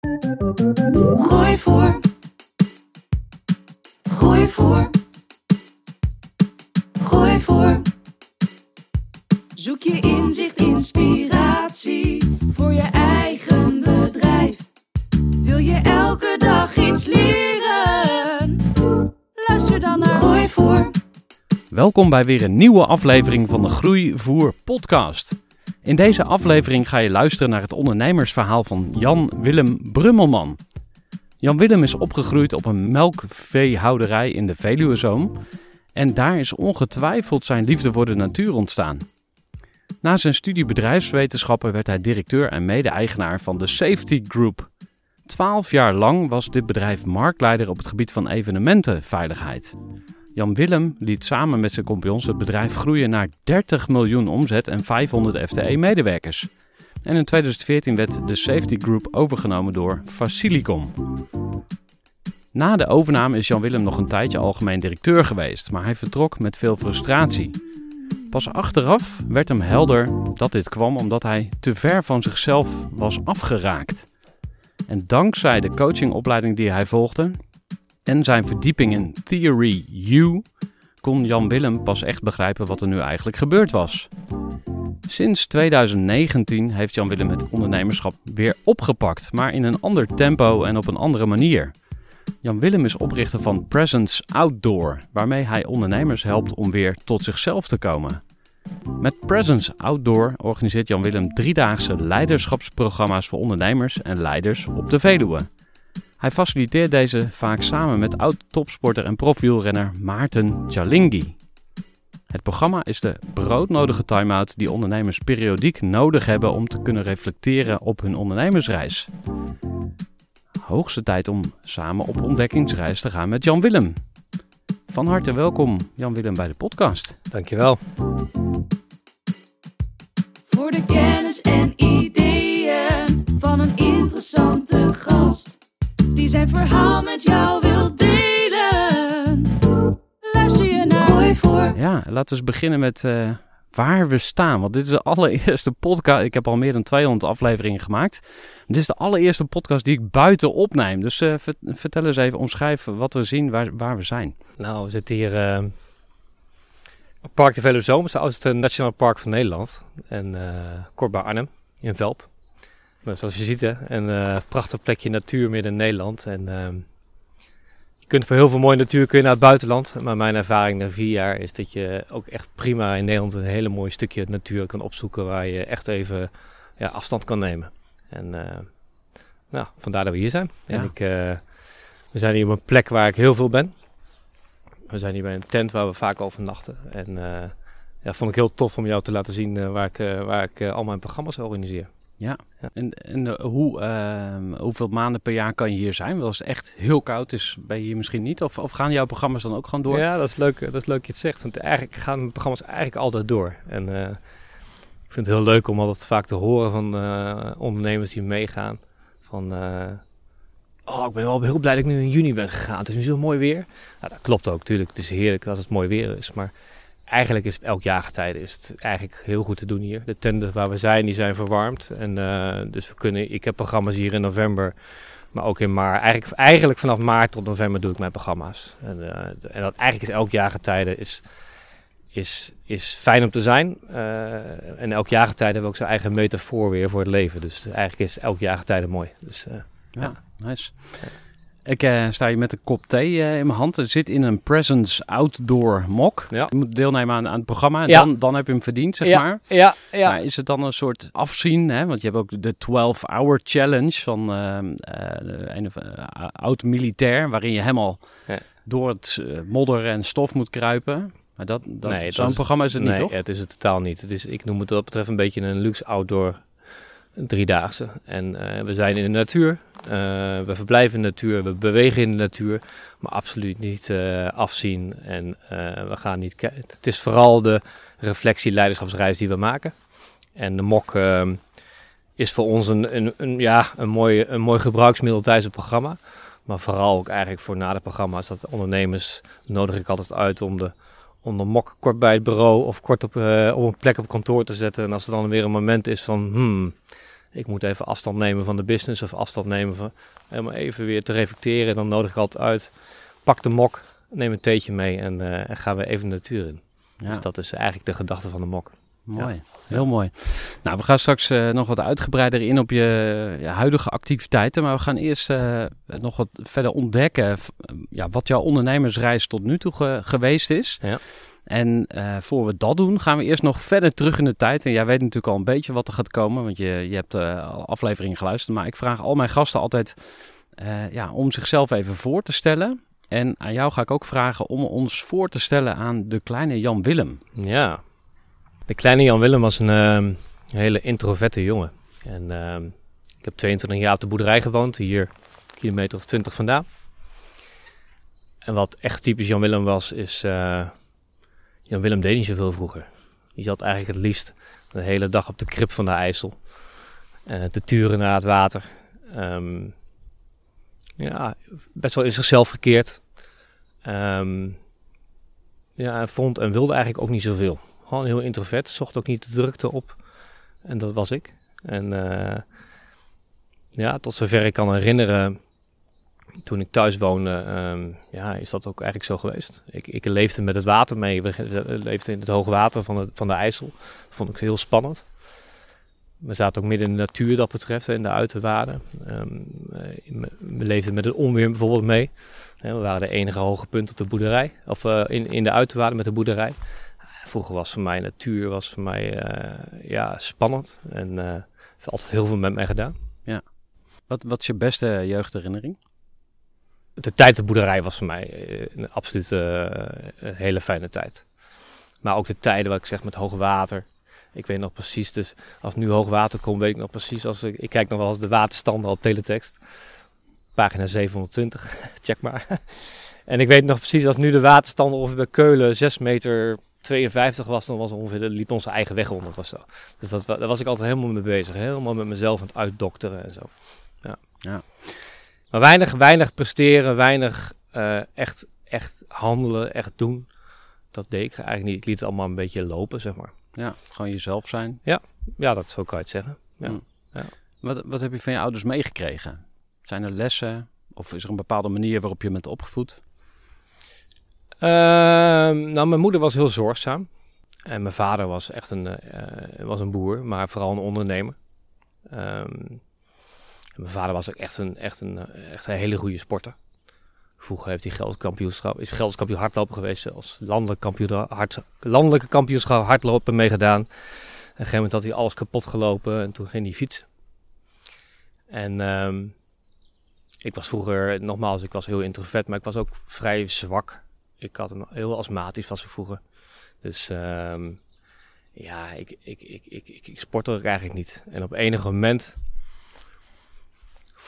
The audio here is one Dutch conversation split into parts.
Gooi voor. Gooi voor. Gooi voor. Zoek je inzicht, inspiratie voor je eigen bedrijf. Wil je elke dag iets leren? Luister dan naar Gooi voor. Welkom bij weer een nieuwe aflevering van de Groeivoer podcast. In deze aflevering ga je luisteren naar het ondernemersverhaal van Jan Willem Brummelman. Jan Willem is opgegroeid op een melkveehouderij in de Veluwezoom en daar is ongetwijfeld zijn liefde voor de natuur ontstaan. Na zijn studie bedrijfswetenschappen werd hij directeur en mede-eigenaar van de Safety Group. Twaalf jaar lang was dit bedrijf marktleider op het gebied van evenementenveiligheid. Jan Willem liet samen met zijn compagnons het bedrijf groeien naar 30 miljoen omzet en 500 FTE-medewerkers. En in 2014 werd de Safety Group overgenomen door Facilicom. Na de overname is Jan Willem nog een tijdje algemeen directeur geweest, maar hij vertrok met veel frustratie. Pas achteraf werd hem helder dat dit kwam omdat hij te ver van zichzelf was afgeraakt. En dankzij de coachingopleiding die hij volgde en zijn verdieping in Theory U kon Jan Willem pas echt begrijpen wat er nu eigenlijk gebeurd was. Sinds 2019 heeft Jan Willem het ondernemerschap weer opgepakt, maar in een ander tempo en op een andere manier. Jan Willem is oprichter van Presence Outdoor, waarmee hij ondernemers helpt om weer tot zichzelf te komen. Met Presence Outdoor organiseert Jan Willem driedaagse leiderschapsprogramma's voor ondernemers en leiders op de Veluwe. Hij faciliteert deze vaak samen met oud-topsporter en profielrenner Maarten Chalingi. Het programma is de broodnodige time-out die ondernemers periodiek nodig hebben om te kunnen reflecteren op hun ondernemersreis. Hoogste tijd om samen op ontdekkingsreis te gaan met Jan Willem. Van harte welkom Jan Willem bij de podcast. Dankjewel. Voor de kennis en ideeën van een interessante gast. Die zijn verhaal met jou wil delen. Luister je naar Gooi voor. Ja, laten we eens beginnen met eh, waar we staan. Want dit is de allereerste podcast. Ik heb al meer dan 200 afleveringen gemaakt. Dit is de allereerste podcast die ik buiten opneem. Dus eh, ver- vertel eens even, omschrijf wat we zien, waar, waar we zijn. Nou, we zitten hier eh, op Park de Veluwe Zoom. Het is het oudste nationaal park van Nederland. En eh, kort bij Arnhem, in Velp. Maar zoals je ziet, hè, een eh, prachtig plekje natuur midden in Nederland. En ehm, je kunt voor heel veel mooie natuur kun je naar het buitenland. Maar mijn ervaring na vier jaar is dat je ook echt prima in Nederland een hele mooi stukje natuur kan opzoeken. Waar je echt even ja, afstand kan nemen. En eh, nou, vandaar dat we hier zijn. En ik, eh, we zijn hier op een plek waar ik heel veel ben. We zijn hier bij een tent waar we vaak overnachten. En ja, vond ik heel tof om jou te laten zien waar ik, waar ik al mijn programma's organiseer. En, en eh, hoe, ehm, hoeveel maanden per jaar kan je hier zijn? Want Als het echt heel koud is, ben je hier misschien niet? Of, of gaan jouw programma's dan ook gewoon door? Ja, dat is leuk, dat is leuk je het zegt. Want eigenlijk gaan mijn programma's eigenlijk altijd door. En eh, ik vind het heel leuk om altijd vaak te horen van eh, ondernemers die meegaan. Van, oh, ik ben wel heel blij dat ik nu in juni ben gegaan. Het is nu zo mooi weer. Nou, dat klopt ook natuurlijk. Het is heerlijk als het mooi weer is. Maar eigenlijk is het elk jaargetijde is het eigenlijk heel goed te doen hier. De tenten waar we zijn, die zijn verwarmd. En eh, dus we kunnen, ik heb programma's hier in november. Maar ook in maart. Eigenlijk, eigenlijk vanaf maart tot november doe ik mijn programma's. En, eh, en dat eigenlijk is elk jaargetijde is, is, is fijn om te zijn. Eh, en elk jaargetijde hebben we ook zijn eigen metafoor weer voor het leven. Dus eigenlijk is elk jaargetijde mooi. Dus eh, Ja, nice. Ik eh, sta hier met een kop thee eh, in mijn hand. Er zit in een Presence Outdoor Mock. Ja. Je moet deelnemen aan, aan het programma en Ja. dan, dan heb je hem verdiend, zeg ja, maar. Ja, ja. Maar is het dan een soort afzien? Hè? Want je hebt ook de 12-hour challenge van de een of oud-militair, waarin je helemaal Ja. door het modder en stof moet kruipen. Maar dat, dat, Nee, zo'n programma is het niet, nee, toch? het is het totaal niet. Het is, ik noem het wat dat betreft een beetje een luxe outdoor driedaagse. En eh, we zijn in de natuur. eh, we verblijven in de natuur. We bewegen in de natuur. Maar absoluut niet eh, afzien. En we gaan niet. Het is vooral de reflectie-leiderschapsreis die we maken. En de mok is voor ons een, een, ja, een, mooi, een mooi gebruiksmiddel tijdens het programma. Maar vooral ook eigenlijk voor na de programma's. Dat ondernemers nodig ik altijd uit om de om de mok kort bij het bureau of kort op, eh, op een plek op kantoor te zetten. En als er dan weer een moment is van, hmm, ik moet even afstand nemen van de business of afstand nemen van, helemaal even weer te reflecteren. Dan nodig ik altijd uit, pak de mok, neem een theetje mee en, eh, en gaan we even de natuur in. Ja, Dus dat is eigenlijk de gedachte van de mok. mooi. Heel mooi. Nou, we gaan straks eh, nog wat uitgebreider in op je, je huidige activiteiten. Maar we gaan eerst eh, nog wat verder ontdekken ja, wat jouw ondernemersreis tot nu toe ge- geweest is. Ja. En eh voor we dat doen, gaan we eerst nog verder terug in de tijd. En jij weet natuurlijk al een beetje wat er gaat komen, want je, je hebt al afleveringen geluisterd. Maar ik vraag al mijn gasten altijd eh, ja, om zichzelf even voor te stellen. En aan jou ga ik ook vragen om ons voor te stellen aan de kleine Jan Willem. Ja. De kleine Jan Willem was een ehm, hele introverte jongen. En ehm, ik heb 22 jaar op de boerderij gewoond, hier een kilometer of 20 vandaan. En wat echt typisch Jan Willem was, is... Jan Willem deed niet zoveel vroeger. Die zat eigenlijk het liefst de hele dag op de krip van de IJssel. eh, te turen naar het water. Ehm, ja, best wel in zichzelf gekeerd. Ehm, ja, vond en wilde eigenlijk ook niet zoveel. Gewoon heel introvert, zocht ook niet de drukte op. En dat was ik. En eh, ja, tot zover ik kan herinneren, toen ik thuis woonde, ehm, ja, is dat ook eigenlijk zo geweest. Ik, ik leefde met het water mee. We leefden in het hoge water van de, van de IJssel. Dat vond ik heel spannend. We zaten ook midden in de natuur dat betreft, in de uiterwaarden. Eh, we leefden met het onweer bijvoorbeeld mee. We waren de enige hoge punt op de boerderij, of eh, in, in de uiterwaarden met de boerderij. Vroeger was voor mij natuur was voor mij eh, ja, spannend en het heeft altijd heel veel met mij gedaan. Wat, wat is je beste jeugdherinnering? De tijd op de boerderij was voor mij eh, een absoluut eh, een hele fijne tijd. Maar ook de tijden wat ik zeg met hoog water. Ik weet nog precies, dus als nu hoog water komt, weet ik nog precies. Als ik, ik kijk nog wel eens de waterstanden op teletext. Pagina 720, check maar. En ik weet nog precies, als nu de waterstand ongeveer bij Keulen 6 meter 52 was, dan was ongeveer, liep onze eigen weg onder of zo. Dus dat, daar was ik altijd helemaal mee bezig. Helemaal met mezelf aan het uitdokteren en zo. Ja. Ja. Maar weinig, weinig presteren, weinig eh, echt, echt handelen, echt doen. Dat deed ik eigenlijk niet. Ik liet het allemaal een beetje lopen, zeg maar. Ja, gewoon jezelf zijn. Ja, dat zo kan je het zeggen. Ja. Mm. Ja. Wat, wat heb je van je ouders meegekregen? Zijn er lessen? Of is er een bepaalde manier waarop je bent opgevoed? Ehm, nou, mijn moeder was heel zorgzaam. En mijn vader was echt een, eh, was een boer, maar vooral een ondernemer. En mijn vader was ook echt een, echt, een, eh, echt een hele goede sporter. Vroeger heeft hij geldkampioenschap, is geldskampioen hardlopen geweest, zelfs landelijk kampioen, hard, landelijke kampioenschap hardlopen meegedaan. Op een gegeven moment had hij alles kapot gelopen en toen ging hij fietsen. En ehm, ik was vroeger, nogmaals, ik was heel introvert, maar ik was ook vrij zwak ik had een heel astmatisch was ik vroeger. Dus ehm, ja, ik, ik, ik, ik, ik, ik sportte eigenlijk niet. En op enig moment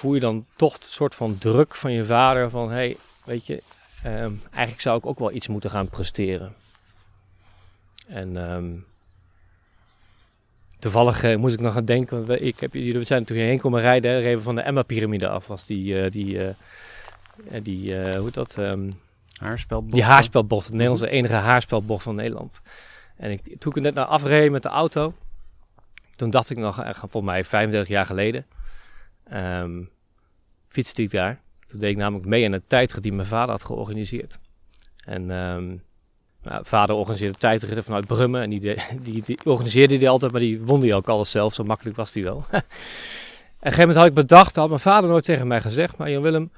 voel je dan toch een soort van druk van je vader van... hé, hey, weet je, ehm, eigenlijk zou ik ook wel iets moeten gaan presteren. En ehm, toevallig eh, moest ik nog aan denken... want Ik heb, jullie- we zijn toen hierheen komen rijden, hè, reden we van de Emma-pyramide af. Was die, eh, die, eh, die hoe heet dat... ehm, Haarspelbocht? die haarspelbocht, de Nederlandse enige haarspelbocht van Nederland. En ik, toen ik er net naar afreed met de auto, toen dacht ik nog, volgens mij 35 jaar geleden, fietste ik daar. Toen deed ik namelijk mee aan een tijdrit die mijn vader had georganiseerd. En ehm nou, vader organiseerde tijdritten vanuit Brummen en die, die, organiseerde die altijd, maar die won die ook alles zelf, zo makkelijk was die wel. een gegeven moment had ik bedacht, had mijn vader nooit tegen mij gezegd, maar Jan Willem,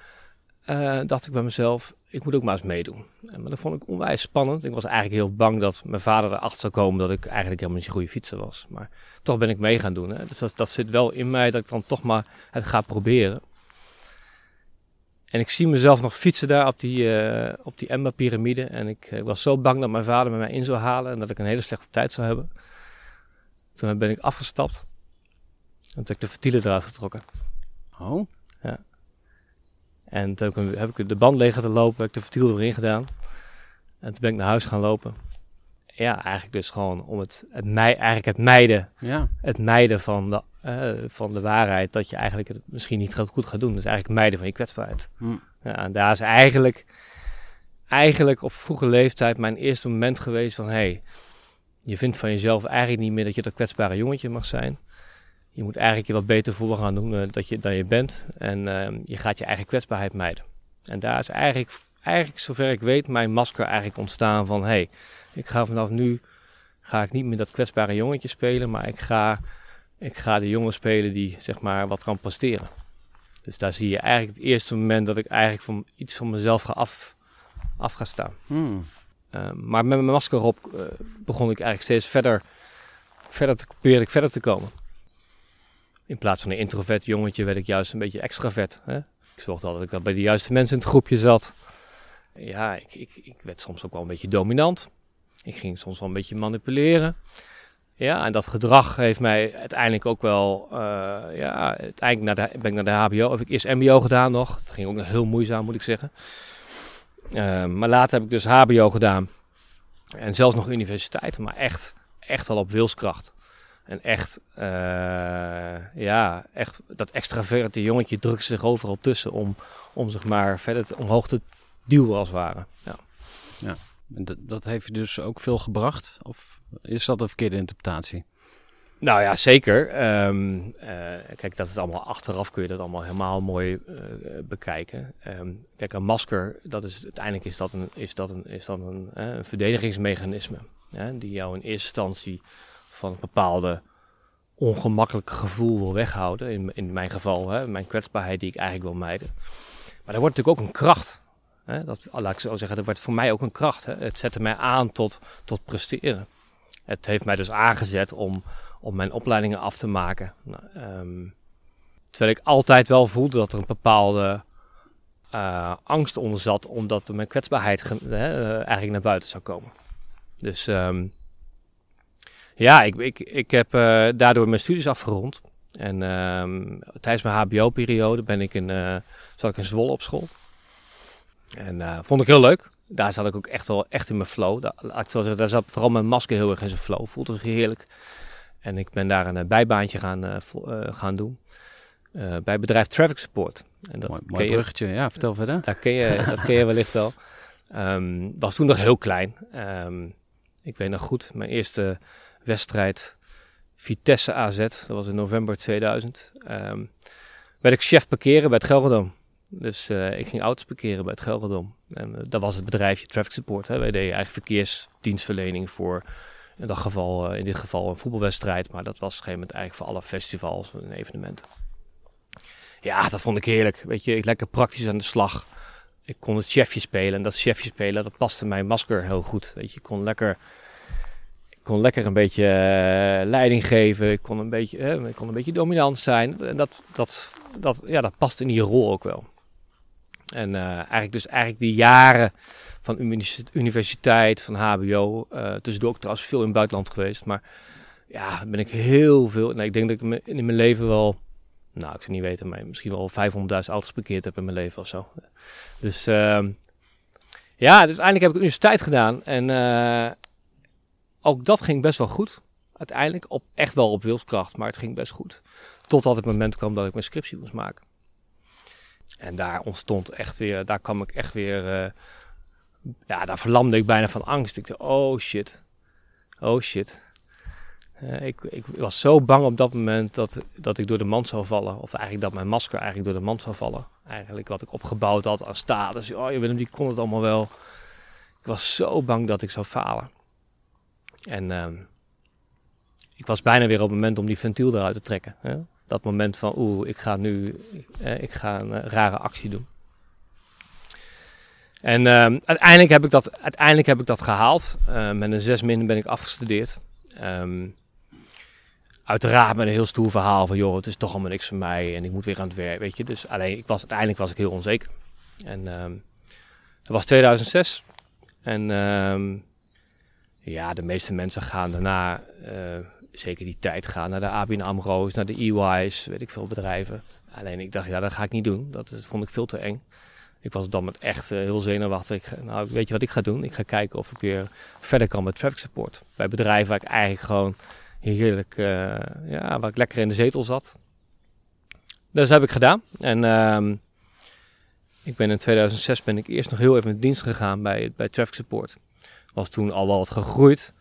eh, dacht ik bij mezelf, ik moet ook maar eens meedoen. En, maar dat vond ik onwijs spannend. Ik was eigenlijk heel bang dat mijn vader erachter zou komen dat ik eigenlijk helemaal niet een goede fietser was. Maar toch ben ik mee gaan doen. Hè. Dus dat, dat zit wel in mij dat ik dan toch maar het ga proberen. En ik zie mezelf nog fietsen daar op die, uh, op die Emma-pyramide. En ik, ik, was zo bang dat mijn vader me mij in zou halen en dat ik een hele slechte tijd zou hebben. Toen ben ik afgestapt. En toen heb ik de ventielen eruit getrokken. Oh? Ja. En toen heb ik de band leeg te lopen, heb ik de ventiel erin gedaan. En toen ben ik naar huis gaan lopen. Ja, eigenlijk dus gewoon om het, het, mij, eigenlijk het mijden. Ja. Het mijden van de, uh, van de waarheid dat je eigenlijk het misschien niet goed gaat doen. Dus eigenlijk mijden van je kwetsbaarheid. Hm. Ja, en daar is eigenlijk, eigenlijk op vroege leeftijd mijn eerste moment geweest van... Hey, je vindt van jezelf eigenlijk niet meer dat je dat kwetsbare jongetje mag zijn. Je moet eigenlijk je wat beter voor gaan doen uh, dat je, dan je bent. En uh, je gaat je eigen kwetsbaarheid mijden. En daar is eigenlijk, eigenlijk, zover ik weet, mijn masker eigenlijk ontstaan van... Hey, ik ga vanaf nu ga ik niet meer dat kwetsbare jongetje spelen, maar ik ga, ik ga de jongen spelen die zeg maar wat kan presteren. Dus daar zie je eigenlijk het eerste moment dat ik eigenlijk van iets van mezelf ga af, af ga staan. Hmm. Uh, maar met mijn masker op uh, begon ik eigenlijk steeds verder, verder te, probeerde ik verder te komen. In plaats van een introvert jongetje werd ik juist een beetje extravert. Hè? Ik zorgde altijd dat ik bij de juiste mensen in het groepje zat. Ja, ik, ik, ik werd soms ook wel een beetje dominant. Ik ging soms wel een beetje manipuleren. Ja, en dat gedrag heeft mij uiteindelijk ook wel, uh, ja, uiteindelijk naar ben ik naar de HBO, heb ik eerst MBO gedaan nog. Dat ging ook heel moeizaam, moet ik zeggen. Uh, maar later heb ik dus HBO gedaan. En zelfs nog universiteit, maar echt, echt al op wilskracht. En echt, uh, ja, echt dat extraverte jongetje drukt zich overal tussen om, om zich maar verder omhoog te duwen als het ware. Ja. ja. En dat, dat heeft je dus ook veel gebracht? Of is dat een verkeerde interpretatie? Nou ja, zeker. Um, uh, kijk, dat is allemaal achteraf kun je dat allemaal helemaal mooi uh, bekijken. Um, kijk, een masker, dat is uiteindelijk is dat een, is dat een, is dat een, een verdedigingsmechanisme. Die jou in eerste instantie van een bepaalde ongemakkelijk gevoel wil weghouden. In, in mijn geval, mijn kwetsbaarheid die ik eigenlijk wil mijden. Maar er wordt natuurlijk ook een kracht. Hè, dat, laat ik zo zeggen, dat wordt voor mij ook een kracht. Het zette mij aan tot, tot presteren. Het heeft mij dus aangezet om, om mijn opleidingen af te maken. Nou, um, terwijl ik altijd wel voelde dat er een bepaalde uh, angst onder zat, omdat mijn kwetsbaarheid uh, eigenlijk naar buiten zou komen. Dus um, ja, ik, ik, ik heb uh, daardoor mijn studies afgerond. En um, tijdens mijn HBO-periode ben ik in, zat ik in Zwolle op school. En vond ik heel leuk daar zat ik ook echt wel echt in mijn flow. Daar, zat vooral mijn masker heel erg in zijn flow. Voelde zich heerlijk. En ik ben daar een uh, bijbaantje gaan, uh, uh, gaan doen. bij bedrijf Traffic Support. En dat mooi mooi bruggetje, ja, vertel verder. Daar ken je, dat ken je wellicht wel. Um, was toen nog heel klein. Um, ik weet nog goed, mijn eerste wedstrijd Vitesse AZ, dat was in november 2000. Um, werd ik chef parkeren bij het Gelredome. Dus uh, ik ging auto's parkeren bij het Gelredom. En uh, dat was het bedrijfje Traffic Support. Hè. Wij deden eigenlijk verkeersdienstverlening voor in, dat geval, uh, in dit geval een voetbalwedstrijd. Maar dat was op een gegeven moment eigenlijk voor alle festivals en evenementen. Ja, dat vond ik heerlijk. Weet je, ik lekker praktisch aan de slag. Ik kon het chefje spelen. En dat chefje spelen, dat paste mijn masker heel goed. Weet je, ik kon lekker, kon lekker een beetje leiding geven. Ik kon een beetje, ik kon een beetje dominant zijn. En dat, dat, dat, ja, dat past in die rol ook wel. En uh, eigenlijk dus eigenlijk die jaren van universiteit, van HBO, uh, tussendoor ook trouwens veel in het buitenland geweest. Maar ja, ben ik heel veel, nou, ik denk dat ik in mijn leven wel, nou ik zou niet weten, maar misschien wel 500.000 auto's parkeerd heb in mijn leven of zo. Dus uh, ja, dus uiteindelijk heb ik universiteit gedaan en uh, ook dat ging best wel goed. Uiteindelijk, op, echt wel op wildkracht, maar het ging best goed. Totdat het moment kwam dat ik mijn scriptie moest maken. En daar ontstond echt weer, daar kwam ik echt weer, uh, ja, daar verlamde ik bijna van angst. Ik dacht, oh shit, oh shit. Uh, ik, ik, was zo bang op dat moment dat, dat ik door de mand zou vallen. Of eigenlijk dat mijn masker eigenlijk door de mand zou vallen. Eigenlijk wat ik opgebouwd had aan status. Oh, je Willem, die kon het allemaal wel. Ik was zo bang dat ik zou falen. En uh, ik was bijna weer op het moment om die ventiel eruit te trekken. Hè? Dat moment van, oeh, ik ga nu eh, ik ga een eh, rare actie doen. En ehm, uiteindelijk, heb ik dat, uiteindelijk heb ik dat gehaald. Eh, met een 6 min ben ik afgestudeerd. Ehm, uiteraard met een heel stoer verhaal van, joh, het is toch allemaal niks voor mij en ik moet weer aan het werk, weet je. Dus alleen, ik was, uiteindelijk was ik heel onzeker. En ehm dat was 2006. En ehm, ja, de meeste mensen gaan daarna, eh, zeker die tijd, gaan naar de ABN AMRO's, naar de EY's, weet ik veel bedrijven. Alleen ik dacht, ja, dat ga ik niet doen. Dat, vond ik veel te eng. Ik was dan met echt uh, heel zenuwachtig. Ik, nou, weet je wat ik ga doen? Ik ga kijken of ik weer verder kan met traffic support. Bij bedrijven waar ik eigenlijk gewoon heerlijk, uh, ja, waar ik lekker in de zetel zat. Dus dat heb ik gedaan. En um, ik ben in 2006 ben ik eerst nog heel even in dienst gegaan bij, bij traffic support. Was toen al wel wat gegroeid.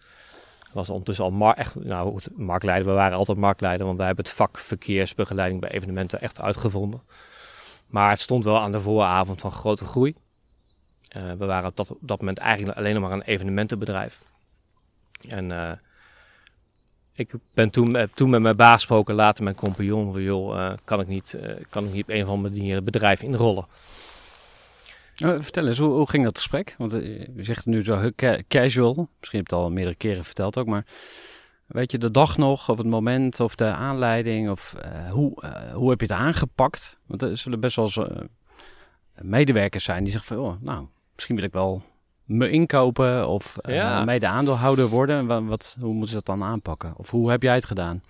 Was ondertussen al mar echt, nou, marktleider. We waren altijd marktleider, want wij hebben het vak verkeersbegeleiding bij evenementen echt uitgevonden. Maar het stond wel aan de vooravond van grote groei. Uh, we waren op dat, op dat moment eigenlijk alleen nog maar een evenementenbedrijf. En uh, ik ben toen, heb toen met mijn baas gesproken, later mijn compagnon. Joh, uh, kan, ik niet, kan ik niet op een of andere manier het bedrijf inrollen? Uh, vertel eens, hoe, hoe, ging dat gesprek? Want uh, je zegt het nu zo casual. Misschien heb je het al meerdere keren verteld ook, maar weet je de dag nog, of het moment, of de aanleiding, of uh, hoe, hoe heb je het aangepakt? Want er zullen best wel eens medewerkers zijn die zeggen van, oh, nou, misschien wil ik wel me inkopen of ja. mede aandeelhouder worden. Wat, wat, hoe moeten ze dat dan aanpakken? Of hoe heb jij het gedaan?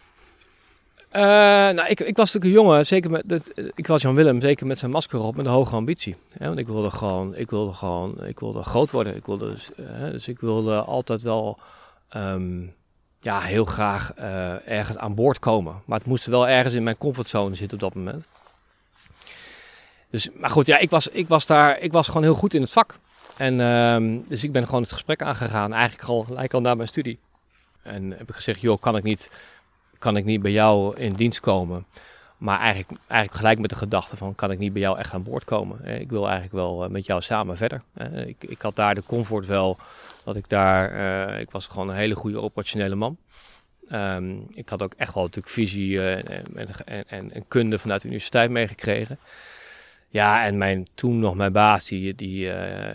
Uh, nou, ik, ik was natuurlijk een jongen, zeker met, ik was Jan Willem, zeker met zijn masker op, met een hoge ambitie. Ja, want ik wilde gewoon, ik wilde gewoon, ik wilde groot worden. Ik wilde, dus, uh, dus ik wilde altijd wel, um, ja, heel graag uh, ergens aan boord komen. Maar het moest wel ergens in mijn comfortzone zitten op dat moment. Dus, maar goed, ja, ik was, ik was daar, ik was gewoon heel goed in het vak. En um, dus ik ben gewoon het gesprek aangegaan, eigenlijk al gelijk al na mijn studie. En heb ik gezegd, joh, kan ik niet kan ik niet bij jou in dienst komen. Maar eigenlijk, eigenlijk gelijk met de gedachte van, kan ik niet bij jou echt aan boord komen? Ik wil eigenlijk wel eh, met jou samen verder. Ik, ik had daar de comfort wel, dat ik daar, ik was gewoon een hele goede operationele man. Um, ik had ook echt wel natuurlijk visie en, en, en, kunde vanuit de universiteit meegekregen. Ja, en mijn, toen nog mijn baas, die, die,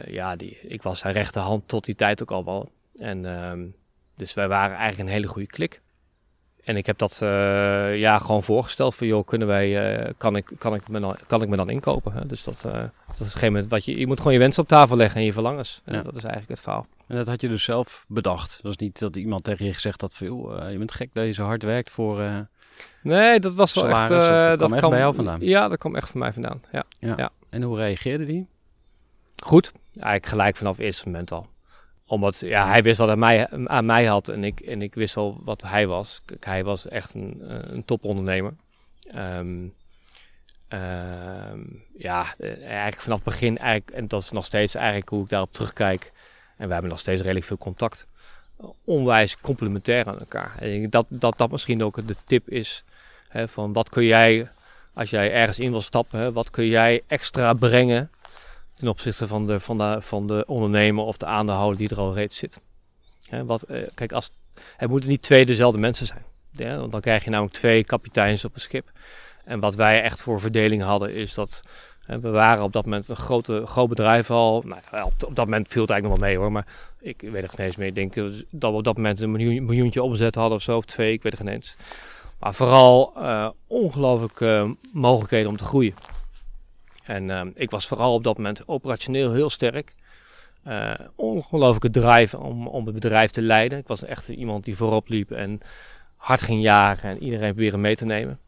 ja, die, ik was zijn rechterhand tot die tijd ook al wel. En um, dus wij waren eigenlijk een hele goede klik. En ik heb dat uh, ja, gewoon voorgesteld van joh, kunnen wij, uh, kan, ik, kan, ik me dan, kan ik me dan inkopen? Hè? Dus dat, uh, dat is op een gegeven moment wat je, je moet gewoon je wensen op tafel leggen en je verlangens. En ja. dat is eigenlijk het verhaal. En dat had je dus zelf bedacht? Dat is niet dat iemand tegen je gezegd had joh, je bent gek dat je zo hard werkt voor Nee, dat was wel echt, dat dat kwam bij jou vandaan? Ja, dat kwam echt van mij vandaan, ja. ja. ja. En hoe reageerde die? Goed, eigenlijk gelijk vanaf het eerste moment al omdat ja, hij wist wat hij mij, aan mij had en ik, en ik wist wel wat hij was. Hij was echt een, een topondernemer. Um, um, ja, eigenlijk vanaf het begin, eigenlijk, en dat is nog steeds eigenlijk hoe ik daarop terugkijk. En we hebben nog steeds redelijk veel contact. Onwijs complementair aan elkaar. En ik denk dat, dat dat misschien ook de tip is. Hè, van wat kun jij, als jij ergens in wil stappen, wat kun jij extra brengen ten opzichte van de, van de, van de ondernemer of de aandeelhouder die er al reeds zit. Hè, wat, eh, kijk, als, het moeten niet twee dezelfde mensen zijn. Want dan krijg je namelijk twee kapiteins op een schip. En wat wij echt voor verdeling hadden is dat we waren op dat moment een grote, groot bedrijf al. Nou, op, op, dat moment viel het eigenlijk nog wel mee hoor. Maar ik weet er geen eens meer. Ik denk dat we op dat moment een miljoen, miljoentje omzet hadden of zo. Of twee, ik weet er geen eens. Maar vooral uh, ongelooflijke mogelijkheden om te groeien. En uh, ik was vooral op dat moment operationeel heel sterk. Uh, ongelooflijke drive om, om het bedrijf te leiden. Ik was echt iemand die voorop liep en hard ging jagen en iedereen proberen mee te nemen.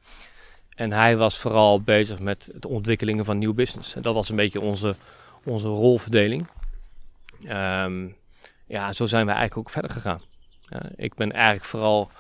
En hij was vooral bezig met de ontwikkelingen van nieuw business. En dat was een beetje onze, onze rolverdeling. Um, ja, zo zijn we eigenlijk ook verder gegaan. Ik ben eigenlijk vooral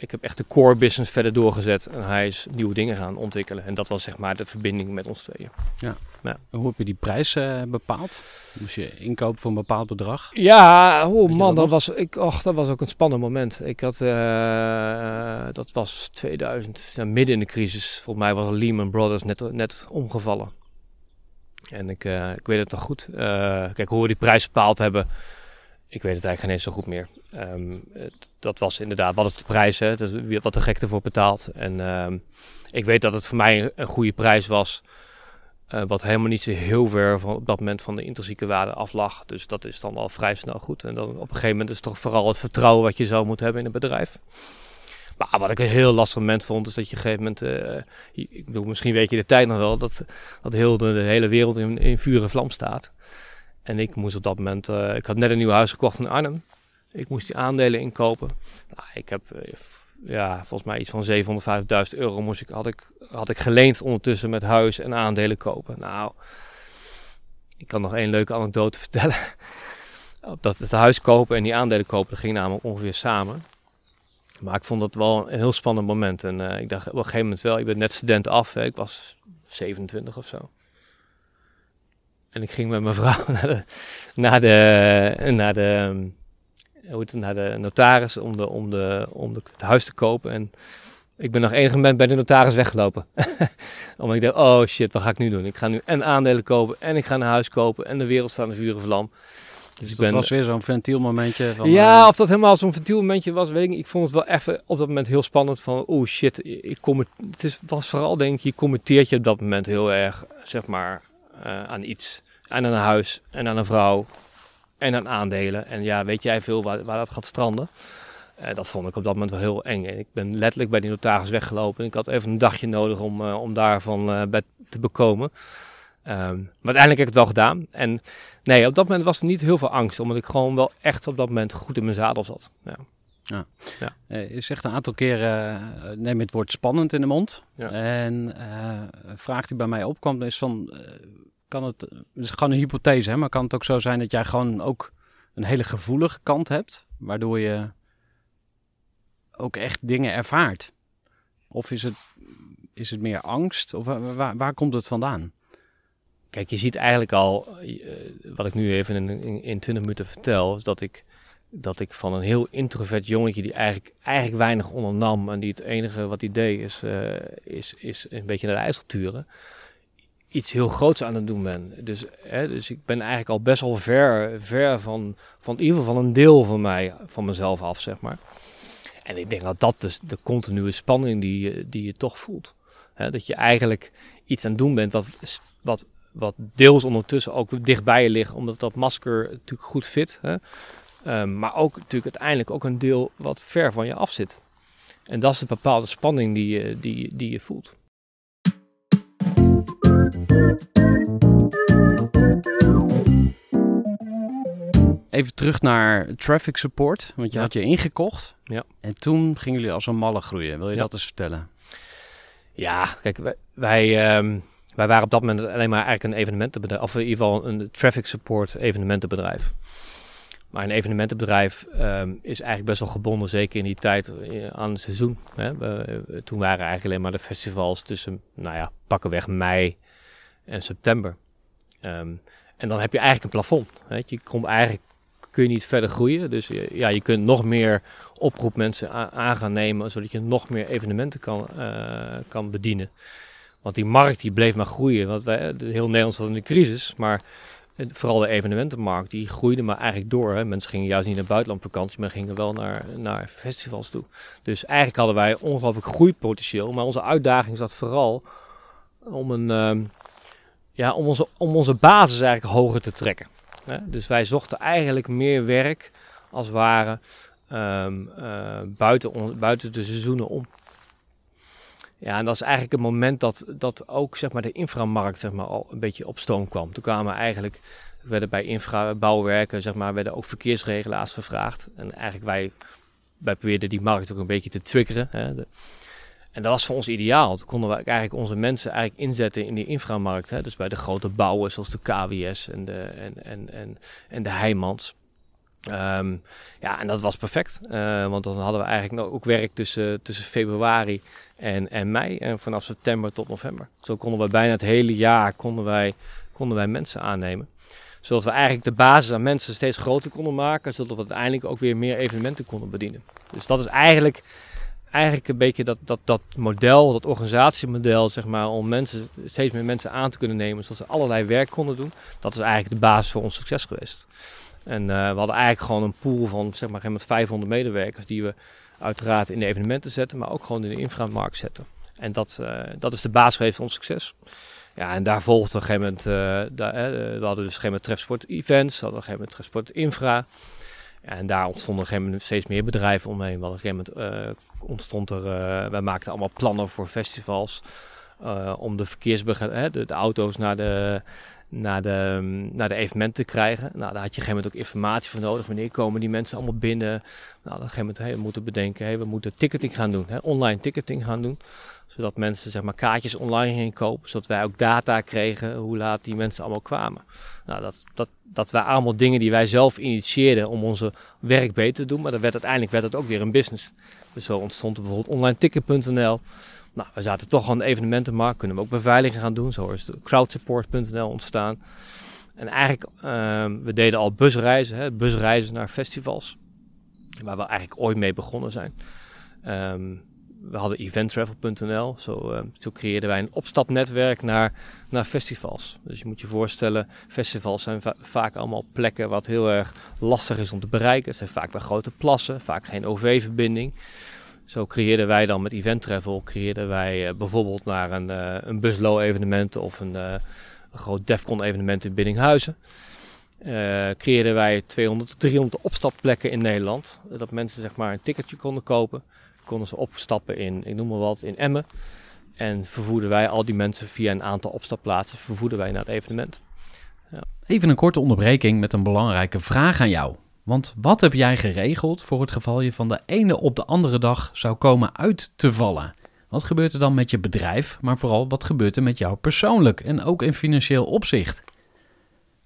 ik heb echt de core business verder doorgezet. En hij is nieuwe dingen gaan ontwikkelen. En dat was zeg maar de verbinding met ons tweeën. Ja. ja. hoe heb je die prijs uh, bepaald? Moest je inkopen voor een bepaald bedrag? Ja, oh man, dat, was, ik, och, dat was ook een spannend moment. Ik had, uh, dat was 2000, ja, midden in de crisis. Volgens mij was Lehman Brothers net, net omgevallen. En ik, uh, ik weet het nog goed. kijk, hoe we die prijs bepaald hebben ik weet het eigenlijk geen eens zo goed meer. Ehm, het- dat was inderdaad, wat is de prijs, wat de gek ervoor betaalt. En ehm, ik weet dat het voor mij een goede prijs was. eh, wat helemaal niet zo heel ver van, op dat moment van de intrinsieke waarde af lag. Dus dat is dan al vrij snel goed. En dan op een gegeven moment is het toch vooral het vertrouwen wat je zo moet hebben in een bedrijf. Maar wat ik een heel lastig moment vond, is dat je op een gegeven moment... eh, ik bedoel, misschien weet je de tijd nog wel, dat, dat heel de, de hele wereld in, in vuur en vlam staat. En ik moest op dat moment... eh, ik had net een nieuw huis gekocht in Arnhem. Ik moest die aandelen inkopen. Nou, ik heb eh, ja, volgens mij iets van 750.000 euro moest ik, had, ik, had ik geleend ondertussen met huis en aandelen kopen. Nou, ik kan nog één leuke anekdote vertellen. Dat het huis kopen en die aandelen kopen, dat ging namelijk ongeveer samen. Maar ik vond dat wel een heel spannend moment. En eh, ik dacht op een gegeven moment wel, ik ben net student af. Ik was 27 of zo. En ik ging met mijn vrouw naar de, naar de, naar de, hoe het, naar de notaris om, de, om, de, om de, het huis te kopen. En ik ben nog enige moment bij de notaris weggelopen. Omdat ik dacht, oh shit, wat ga ik nu doen? Ik ga nu en aandelen kopen en ik ga een huis kopen en de wereld staat in vuur en vlam. Dus Dus ik dat ben, was weer zo'n ventielmomentje van... ja, eh, of dat helemaal zo'n ventielmomentje was, weet ik niet. Ik vond het wel even op dat moment heel spannend van, oeh shit, ik kom het is, was vooral denk ik, je committeert je op dat moment heel erg, zeg maar, eh, aan iets. En aan een huis, en aan een vrouw, en aan aandelen. En ja, weet jij veel waar, waar dat gaat stranden? Eh, dat vond ik op dat moment wel heel eng. En ik ben letterlijk bij die notaris weggelopen. En ik had even een dagje nodig om, eh, om daarvan eh, bij te bekomen. Ehm, maar uiteindelijk heb ik het wel gedaan. En nee, op dat moment was er niet heel veel angst. Omdat ik gewoon wel echt op dat moment goed in mijn zadel zat. Ja. eh, je zegt een aantal keren, neem het woord spannend in de mond. Ja. En een vraag die bij mij opkwam is van, kan het, het is gewoon een hypothese, hè, maar kan het ook zo zijn dat jij gewoon ook een hele gevoelige kant hebt, waardoor je ook echt dingen ervaart? Of is het, is het meer angst? Of waar, waar, komt het vandaan? Kijk, je ziet eigenlijk al, eh, wat ik nu even in, in, in 20 minuten vertel, is dat ik, dat ik van een heel introvert jongetje die eigenlijk, eigenlijk weinig ondernam en die het enige wat hij deed is, eh, is, is een beetje naar de iets heel groots aan het doen ben. Dus, hè, dus ik ben eigenlijk al best wel ver, ver van, van in ieder geval van een deel van mij, van mezelf af, zeg maar. En ik denk dat dat dus de continue spanning die, je- die je toch voelt. Hè, dat je eigenlijk iets aan het doen bent wat, wat wat deels ondertussen ook dichtbij je ligt, omdat dat masker natuurlijk goed fit. Hè? Ehm, maar ook natuurlijk uiteindelijk ook een deel wat ver van je af zit. En dat is een bepaalde spanning die je, die, die je voelt. Even terug naar traffic support, want je Ja. had je ingekocht. Ja. En toen gingen jullie als een malle groeien. Wil je Ja. dat eens vertellen? Ja, kijk, wij, wij, ehm, wij waren op dat moment alleen maar eigenlijk een evenementenbedrijf, of in ieder geval een traffic support evenementenbedrijf. Maar een evenementenbedrijf ehm, is eigenlijk best wel gebonden, zeker in die tijd, eh, aan het seizoen. Hè. We, eh, toen waren eigenlijk alleen maar de festivals tussen, nou ja, pakkenweg mei en september. Ehm, en dan heb je eigenlijk een plafond. Je komt eigenlijk, kun je niet verder groeien. Dus je- ja, je kunt nog meer oproepmensen a- aan gaan nemen, zodat je nog meer evenementen kan, eh, kan bedienen. Want die markt die bleef maar groeien. Want wij, heel Nederland zat in de crisis, maar eh, vooral de evenementenmarkt die groeide maar eigenlijk door. Hè. Mensen gingen juist niet naar buitenland vakantie, maar gingen wel naar, naar festivals toe. Dus eigenlijk hadden wij ongelooflijk groeipotentieel, maar onze uitdaging zat vooral om, een, ehm, ja, om, onze, om onze basis eigenlijk hoger te trekken. Hè. Dus wij zochten eigenlijk meer werk als het ware ehm, eh, buiten, buiten de seizoenen om. Ja, en dat is eigenlijk het moment dat, dat ook zeg maar, de inframarkt zeg maar, al een beetje op stoom kwam. Toen kwamen eigenlijk, werden bij infrabouwwerken zeg maar, werden ook verkeersregelaars gevraagd. En eigenlijk wij, wij probeerden die markt ook een beetje te triggeren. Hè. En dat was voor ons ideaal. Toen konden we eigenlijk onze mensen eigenlijk inzetten in die inframarkt. Hè. Dus bij de grote bouwen zoals de KWS en de, en, en, en, en de Heijmans. Ehm, ja, en dat was perfect. Eh, want dan hadden we eigenlijk ook werk tussen, tussen februari en, en mei. En vanaf september tot november. Zo konden we bijna het hele jaar konden wij, konden wij mensen aannemen. Zodat we eigenlijk de basis aan mensen steeds groter konden maken. Zodat we uiteindelijk ook weer meer evenementen konden bedienen. Dus dat is eigenlijk, eigenlijk een beetje dat, dat, dat model, dat organisatiemodel, zeg maar, om mensen, steeds meer mensen aan te kunnen nemen. Zodat ze allerlei werk konden doen. Dat is eigenlijk de basis voor ons succes geweest. En eh, we hadden eigenlijk gewoon een pool van zeg maar met 500 medewerkers die we uiteraard in de evenementen zetten, maar ook gewoon in de inframarkt zetten. En dat, uh, dat is de basis geweest van ons succes. Ja, en daar volgde op een gegeven moment, daar, we hadden dus op een Trefsport Events, we hadden op een gegeven Trefsport Infra. En daar ontstonden op een gegeven moment steeds meer bedrijven omheen. Op een gegeven moment ontstond er, wij maakten allemaal plannen voor festivals. om de verkeersbegeleiding, de, de auto's naar de, naar de, naar de evenementen te krijgen. Nou, daar had je op een gegeven moment ook informatie voor nodig. Wanneer komen die mensen allemaal binnen? Nou, op een gegeven moment hey, we moeten bedenken, hey, we moeten ticketing gaan doen, hè, online ticketing gaan doen. Zodat mensen zeg maar, kaartjes online gingen kopen. Zodat wij ook data kregen hoe laat die mensen allemaal kwamen. Nou, dat, dat, dat waren allemaal dingen die wij zelf initieerden om onze werk beter te doen. Maar dat werd, uiteindelijk werd het ook weer een business. Dus zo ontstond er bijvoorbeeld onlineticket.nl. Nou, we zaten toch aan de evenementenmarkt, kunnen we ook beveiliging gaan doen. Zo is crowdsupport.nl ontstaan. En eigenlijk, uh, we deden al busreizen, hè, busreizen naar festivals. Waar we eigenlijk ooit mee begonnen zijn. Um, we hadden eventtravel.nl. Zo, uh, creëerden wij een opstapnetwerk naar, naar festivals. Dus je moet je voorstellen, festivals zijn va vaak allemaal plekken wat heel erg lastig is om te bereiken. Het zijn vaak bij grote plassen, vaak geen OV-verbinding. Zo creëerden wij dan met Event Travel, creëerden wij uh, bijvoorbeeld naar een, uh, een buslow evenement of een, uh, een groot Defcon evenement in Biddinghuizen. creëerden wij 200 tot 300 opstapplekken in Nederland. Dat mensen zeg maar een ticketje konden kopen. Konden ze opstappen in, ik noem maar wat, in Emmen. En vervoerden wij al die mensen via een aantal opstapplaatsen, vervoerden wij naar het evenement. Ja. Even een korte onderbreking met een belangrijke vraag aan jou. Want wat heb jij geregeld voor het geval je van de ene op de andere dag zou komen uit te vallen? Wat gebeurt er dan met je bedrijf, maar vooral wat gebeurt er met jou persoonlijk en ook in financieel opzicht?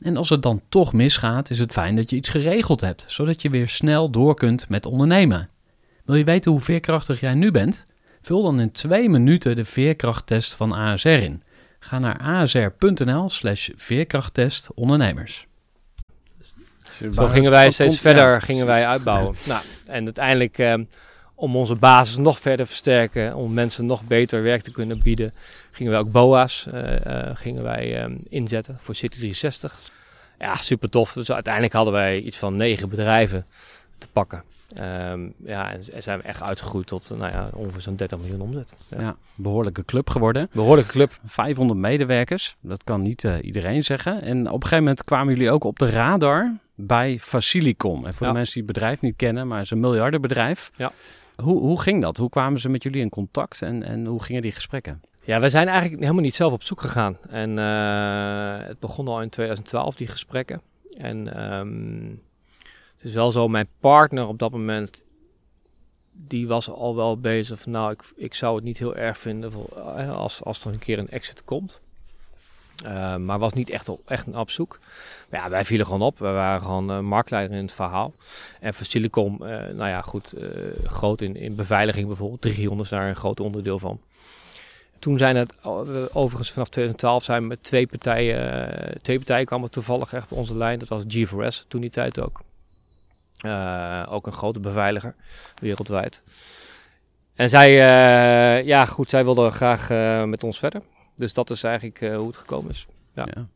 En als het dan toch misgaat, is het fijn dat je iets geregeld hebt, zodat je weer snel door kunt met ondernemen. Wil je weten hoe veerkrachtig jij nu bent? Vul dan in twee minuten de veerkrachttest van ASR in. Ga naar asr.nl/slash veerkrachttest ondernemers. Zo gingen wij steeds verder gingen wij uitbouwen. Nou, en uiteindelijk, eh, om onze basis nog verder te versterken, om mensen nog beter werk te kunnen bieden, gingen wij ook BOA's uh, uh, gingen wij, um, inzetten voor City 360. Ja, super tof. Dus uiteindelijk hadden wij iets van negen bedrijven te pakken. Um, ja, en zijn we echt uitgegroeid tot nou ja, ongeveer zo'n 30 miljoen omzet. Ja. ja. behoorlijke club geworden. Behoorlijke club. 500 medewerkers, dat kan niet uh, iedereen zeggen. En op een gegeven moment kwamen jullie ook op de radar bij Facilicom. En voor ja. de mensen die het bedrijf niet kennen, maar het is een miljardenbedrijf. Ja. Hoe, hoe ging dat? Hoe kwamen ze met jullie in contact en, en hoe gingen die gesprekken? Ja, wij zijn eigenlijk helemaal niet zelf op zoek gegaan. En uh, het begon al in 2012, die gesprekken. En um, het is wel zo, mijn partner op dat moment, die was al wel bezig van, nou, ik, ik zou het niet heel erg vinden uh, als, als er een keer een exit komt. Uh, maar was niet echt op, echt op zoek. Maar ja, wij vielen gewoon op. We waren gewoon uh, marktleider in het verhaal. En voor Silicon, uh, nou ja, goed, groot in, in beveiliging bijvoorbeeld. 300 is daar een groot onderdeel van. Toen zijn het, overigens vanaf 2012 zijn we met twee partijen, twee partijen kwamen toevallig echt op onze lijn. Dat was G4S toen die tijd ook. ook een grote beveiliger, wereldwijd. En zij, ja goed, zij wilden graag met ons verder. Dus dat is eigenlijk uh, hoe het gekomen is. Ja. ja.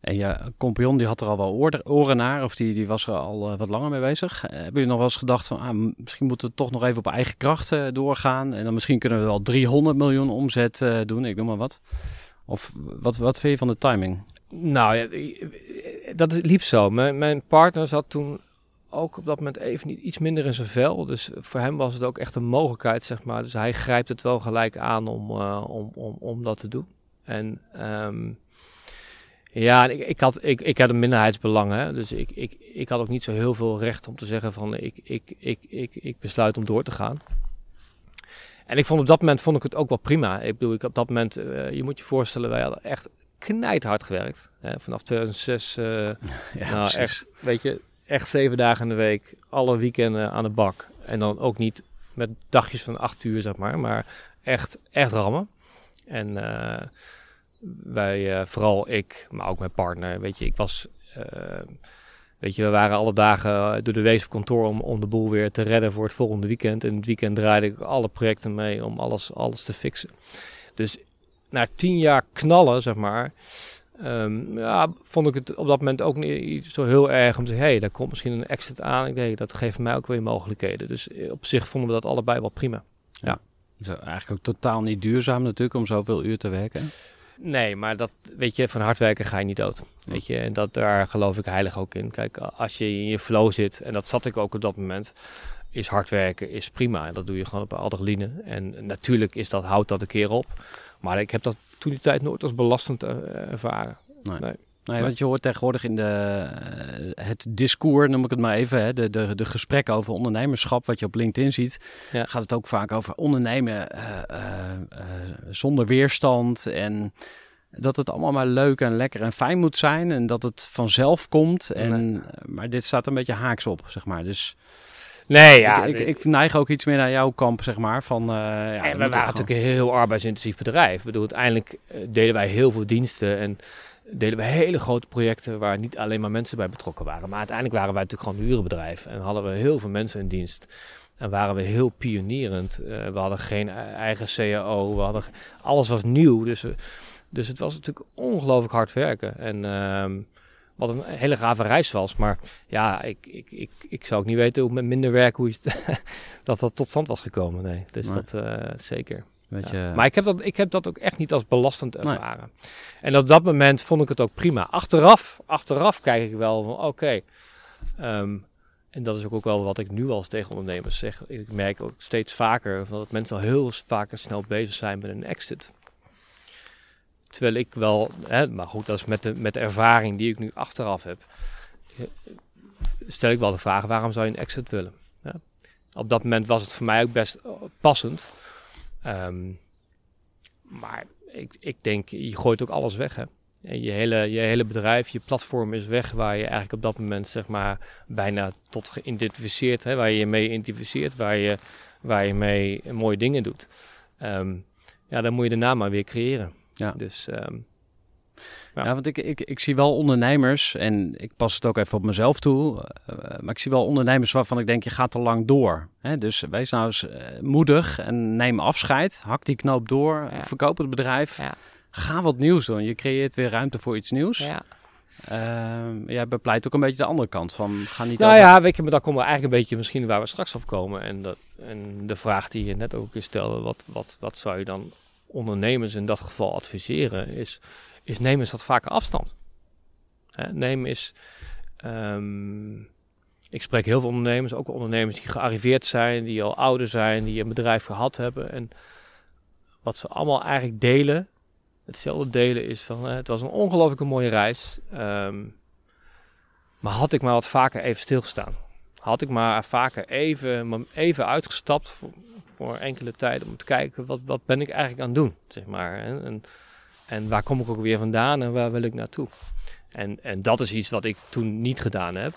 En je compagnon die had er al wel oren naar, of die, die was er al uh, wat langer mee bezig. Uh, hebben jullie nog wel eens gedacht van, ah, misschien moeten we toch nog even op eigen kracht uh, doorgaan. En dan misschien kunnen we wel 300 miljoen omzet doen, ik noem maar wat. Of wat, wat vind je van de timing? Nou, ja, dat liep zo. Mijn, mijn partner zat toen ook op dat moment even niet iets minder in zijn vel. Dus voor hem was het ook echt een mogelijkheid, zeg maar. Dus hij grijpt het wel gelijk aan om, uh, om, om, om dat te doen. En um, ja, ik, ik, had, ik, ik had een minderheidsbelang. Hè? Dus ik, ik, ik had ook niet zo heel veel recht om te zeggen van ik, ik, ik, ik, ik besluit om door te gaan. En ik vond op dat moment vond ik het ook wel prima. Ik bedoel, ik op dat moment, uh, je moet je voorstellen, wij hadden echt knijthard gewerkt. Hè? Vanaf 2006, uh, ja, nou, echt, weet je, echt zeven dagen in de week, alle weekenden aan de bak. En dan ook niet met dagjes van acht uur, zeg maar, maar echt, echt rammen. En eh, wij, eh, vooral ik, maar ook mijn partner, weet je, ik was... eh, Weet je, we waren alle dagen door de wees op kantoor om, om de boel weer te redden voor het volgende weekend. En het weekend draaide ik alle projecten mee om alles, alles te fixen. Dus na tien jaar knallen, zeg maar, ehm, ja, vond ik het op dat moment ook niet zo heel erg om te zeggen, hey, daar komt misschien een exit aan. Ik denk, dat geeft mij ook weer mogelijkheden. Dus eh, op zich vonden we dat allebei wel prima. Dus eigenlijk ook totaal niet duurzaam natuurlijk om zoveel uur te werken. Nee, maar dat, weet je, van hard werken ga je niet dood. Weet je, en dat, daar geloof ik heilig ook in. Kijk, als je in je flow zit, en dat zat ik ook op dat moment, is hard werken is prima. En dat doe je gewoon op adrenaline. En natuurlijk is dat, houdt dat een keer op. Maar ik heb dat toen die tijd nooit als belastend eh, ervaren. Nee. Nee. Want je hoort tegenwoordig in de, eh, het discours, noem ik het maar even, hè, de, de, de gesprekken over ondernemerschap, wat je op LinkedIn ziet, Ja. gaat het ook vaak over ondernemen eh, zonder weerstand en dat het allemaal maar leuk en lekker en fijn moet zijn en dat het vanzelf komt. En, Nee. Maar dit staat een beetje haaks op, zeg maar. Dus Nee, ja. ik, ik, ik neig ook iets meer naar jouw kamp, zeg maar. Van, eh, ja, en we waren gewoon- natuurlijk een heel arbeidsintensief bedrijf. Ik bedoel, uiteindelijk eh, deden wij heel veel diensten en deden we hele grote projecten waar niet alleen maar mensen bij betrokken waren. Maar uiteindelijk waren wij natuurlijk gewoon een hurenbedrijf en hadden we heel veel mensen in dienst. En waren we heel pionierend. Eh, we hadden geen e- eigen CAO, we hadden, alles was nieuw. Dus, dus het was natuurlijk ongelooflijk hard werken. En ehm, wat een hele gave reis was. Maar ja, ik, ik, ik, ik zou ook niet weten hoe met minder werk hoe dat dat tot stand was gekomen. Nee, dus dat eh, zeker. Weet Ja. je, Maar ik heb, dat, ik heb dat ook echt niet als belastend ervaren. En op dat moment vond ik het ook prima. Achteraf, achteraf kijk ik wel van oké. ehm, en dat is ook, ook wel wat ik nu als tegen ondernemers zeg. Ik merk ook steeds vaker dat mensen al heel vaker snel bezig zijn met een exit. Terwijl ik wel, hè, maar goed, dat is met de, met de ervaring die ik nu achteraf heb. Stel ik wel de vraag, waarom zou je een exit willen? Ja? Op dat moment was het voor mij ook best eh, passend. Ehm, maar ik, ik denk, je gooit ook alles weg. Hè? En je hele, je hele bedrijf, je platform is weg waar je eigenlijk op dat moment zeg maar bijna tot geïdentificeerd, hè, waar je je mee identificeert, waar je, waar je mee mooie dingen doet. Ehm, ja, dan moet je daarna maar weer creëren. Ja. Dus ehm, Ja, Ja. want ik, ik, ik zie wel ondernemers, en ik pas het ook even op mezelf toe, eh, maar ik zie wel ondernemers waarvan ik denk, je gaat te lang door. Hè? Dus wees nou eens eh, moedig en neem afscheid, hak die knoop door, Ja. verkoop het bedrijf, Ja. ga wat nieuws doen. Je creëert weer ruimte voor iets nieuws. ja. Ehm, jij bepleit ook een beetje de andere kant van, ga niet Nou ja, weet je, maar dan komen we eigenlijk een beetje misschien waar we straks op komen. En, dat, en de vraag die je net ook stelde, wat, wat, wat zou je dan ondernemers in dat geval adviseren, is, is neem eens wat vaker afstand. Hè, neem eens, ehm, ik spreek heel veel ondernemers, ook ondernemers die gearriveerd zijn, die al ouder zijn, die een bedrijf gehad hebben. En wat ze allemaal eigenlijk delen, hetzelfde delen is van, het was een ongelooflijke mooie reis. Ehm, maar had ik maar wat vaker even stilgestaan. Had ik maar vaker even, even uitgestapt voor, enkele tijd om te kijken wat, wat ben ik eigenlijk aan het doen, zeg maar. En, en, en waar kom ik ook weer vandaan en waar wil ik naartoe? En, en dat is iets wat ik toen niet gedaan heb.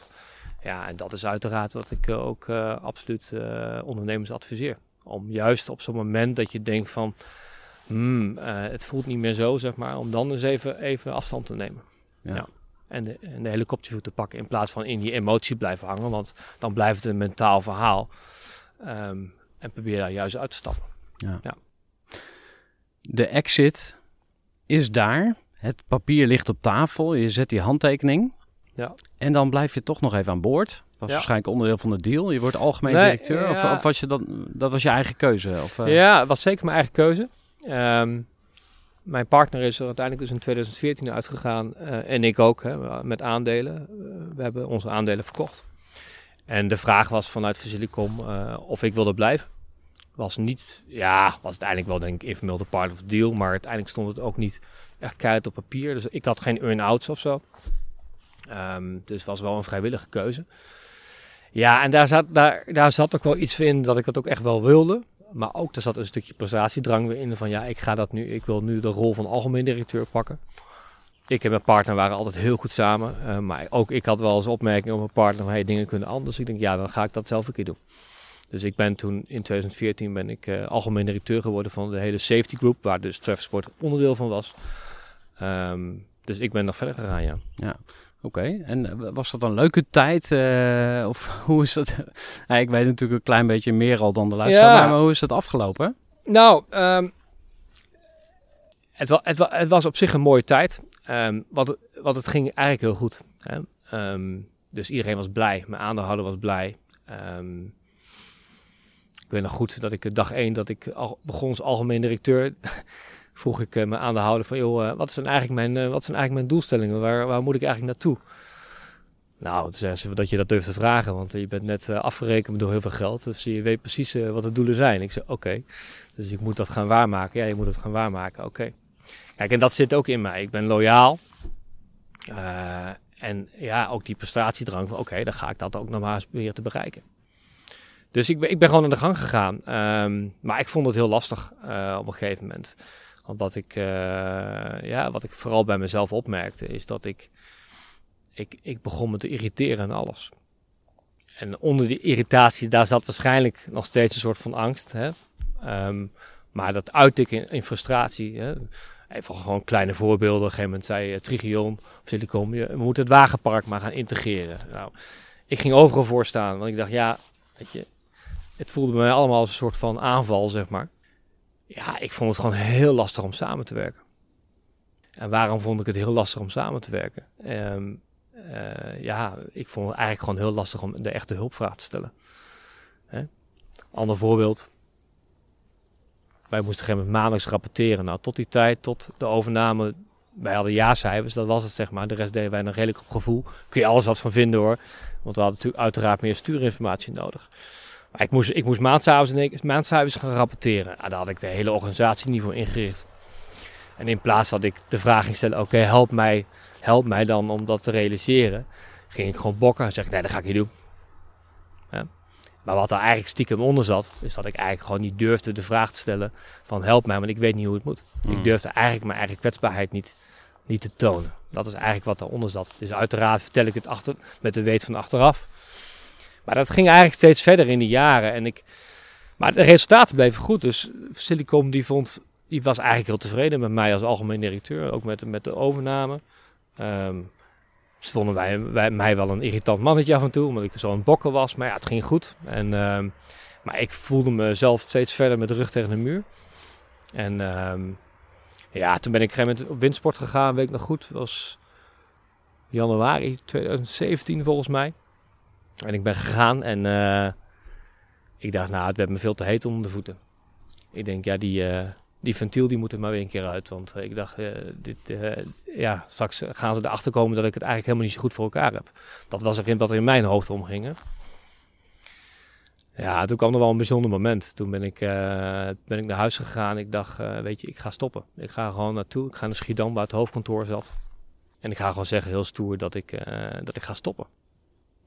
Ja, en dat is uiteraard wat ik eh, ook eh, absoluut eh, ondernemers adviseer. Om juist op zo'n moment dat je denkt van, hmm, het voelt niet meer zo, zeg maar, om dan eens even, even afstand te nemen Ja. Ja. en de, en de helikopterview te pakken in plaats van in die emotie blijven hangen. Want dan blijft het een mentaal verhaal. Ehm, en probeer daar juist uit te stappen. De exit is daar. Het papier ligt op tafel. Je zet die handtekening. Ja. En dan blijf je toch nog even aan boord. Was Ja. waarschijnlijk onderdeel van de deal. Je wordt algemeen Nee, directeur. Of, ja. of was je dat, dat was je eigen keuze? Of, eh, Ja, het was zeker mijn eigen keuze. Ehm, mijn partner is er uiteindelijk dus in 2014 uitgegaan. eh, en ik ook, hè, met aandelen. Eh, we hebben onze aandelen verkocht. En de vraag was vanuit Facilicom of ik wilde blijven. Was niet, ja, was uiteindelijk wel denk ik informeel de part of deal. Maar uiteindelijk stond het ook niet echt keihard op papier. Dus ik had geen earn-outs of zo. Ehm, dus was wel een vrijwillige keuze. Ja, en daar zat, daar, daar zat ook wel iets in dat ik dat ook echt wel wilde. Maar ook, er zat een stukje prestatiedrang weer in van ja, ik ga dat nu, ik wil nu de rol van algemeen directeur pakken. ik en mijn partner waren altijd heel goed samen. Eh, maar ook ik had wel eens opmerkingen op mijn partner van hey, dingen kunnen anders. Ik denk, ja, dan ga ik dat zelf een keer doen. Dus ik ben toen in 2014 ben ik uh, algemeen directeur geworden van de hele safety group, waar dus Sport onderdeel van was. Ehm, dus ik ben nog verder gegaan, ja. Ja, oké. En was dat een leuke tijd? Uh, of hoe is dat? ja, ik weet natuurlijk een klein beetje meer al dan de luisteraar, ja. maar hoe is dat afgelopen? Nou, um, het, wa het, wa het, was op zich een mooie tijd. Um, wat, wat het ging eigenlijk heel goed. Hè? Um, dus iedereen was blij. Mijn aandeelhouder was blij. Weet nog goed dat ik dag één dat ik al begon als algemeen directeur. vroeg ik uh, mijn aandeelhouder van, joh, uh, wat zijn eigenlijk mijn, wat zijn eigenlijk mijn doelstellingen? Waar, waar moet ik eigenlijk naartoe? Nou, toen ze dat je dat durft te vragen, want je bent net afgerekend door heel veel geld. Dus je weet precies wat de doelen zijn. Ik zei, oké, dus ik moet dat gaan waarmaken. Ja, je moet het gaan waarmaken, oké. Kijk, en dat zit ook in mij. Ik ben loyaal. En ja, ook die prestatiedrang van oké, dan ga ik dat ook nog maar proberen te bereiken. Dus ik ben, ik ben gewoon aan de gang gegaan. Um, maar ik vond het heel lastig uh, op een gegeven moment. Wat ik, uh, ja, wat ik vooral bij mezelf opmerkte, is dat ik, ik, ik begon me te irriteren aan alles. En onder die irritatie, daar zat waarschijnlijk nog steeds een soort van angst. Hè? Um, maar dat uit ik in, frustratie. Hè? Even gewoon kleine voorbeelden. Op een gegeven moment zei uh, Trigion of Silicon, we moeten het wagenpark maar gaan integreren. Nou, ik ging overal voor staan, want ik dacht, ja, weet je, het voelde me allemaal als een soort van aanval, zeg maar. Ja, ik vond het gewoon heel lastig om samen te werken. En waarom vond ik het heel lastig om samen te werken? Um, uh, ja, ik vond het eigenlijk gewoon heel lastig om de echte hulpvraag te stellen. Hè? Ander voorbeeld. Wij moesten op een gegeven moment maandelijks rapporteren. Nou, tot die tijd, tot de overname, wij hadden ja-cijfers, dat was het zeg maar. De rest deden wij nog redelijk op gevoel. Kun je alles wat van vinden hoor. Want we hadden natuurlijk uiteraard meer stuurinformatie nodig. Maar ik moest, ik moest maandcijfers gaan rapporteren. Nou, daar had ik de hele organisatie niet voor ingericht. En in plaats dat ik de vraag ging stellen, oké, okay, help mij, help mij dan om dat te realiseren. Ging ik gewoon bokken en zeg ik, nee, dat ga ik niet doen. Ja. Maar wat er eigenlijk stiekem onder zat, is dat ik eigenlijk gewoon niet durfde de vraag te stellen van help mij, want ik weet niet hoe het moet. Mm. Ik durfde eigenlijk mijn eigen kwetsbaarheid niet, niet te tonen. Dat is eigenlijk wat daaronder zat. Dus uiteraard vertel ik het achter, met de weet van achteraf. Maar dat ging eigenlijk steeds verder in de jaren. En ik, maar de resultaten bleven goed. Dus Silicom die vond, die was eigenlijk heel tevreden met mij als algemeen directeur. Ook met, met de overname. Um, ze vonden wij, wij, mij wel een irritant mannetje af en toe, omdat ik zo een bokken was. Maar ja, het ging goed. En, uh, maar ik voelde mezelf steeds verder met de rug tegen de muur. En uh, ja, toen ben ik op een op windsport gegaan, weet ik nog goed. Was januari 2017 volgens mij. En ik ben gegaan en uh, ik dacht, nou, het werd me veel te heet onder de voeten. Ik denk, ja, die, uh, die ventiel die moet er maar weer een keer uit. Want uh, ik dacht, dit, ja, straks gaan ze erachter komen dat ik het eigenlijk helemaal niet zo goed voor elkaar heb. Dat was er in, wat er in mijn hoofd omging. Ja, toen kwam er wel een bijzonder moment. Toen ben ik, ben ik naar huis gegaan. Ik dacht, weet je, ik ga stoppen. Ik ga gewoon naartoe. Ik ga naar Schiedam, waar het hoofdkantoor zat. En ik ga gewoon zeggen, heel stoer, dat ik, dat ik ga stoppen.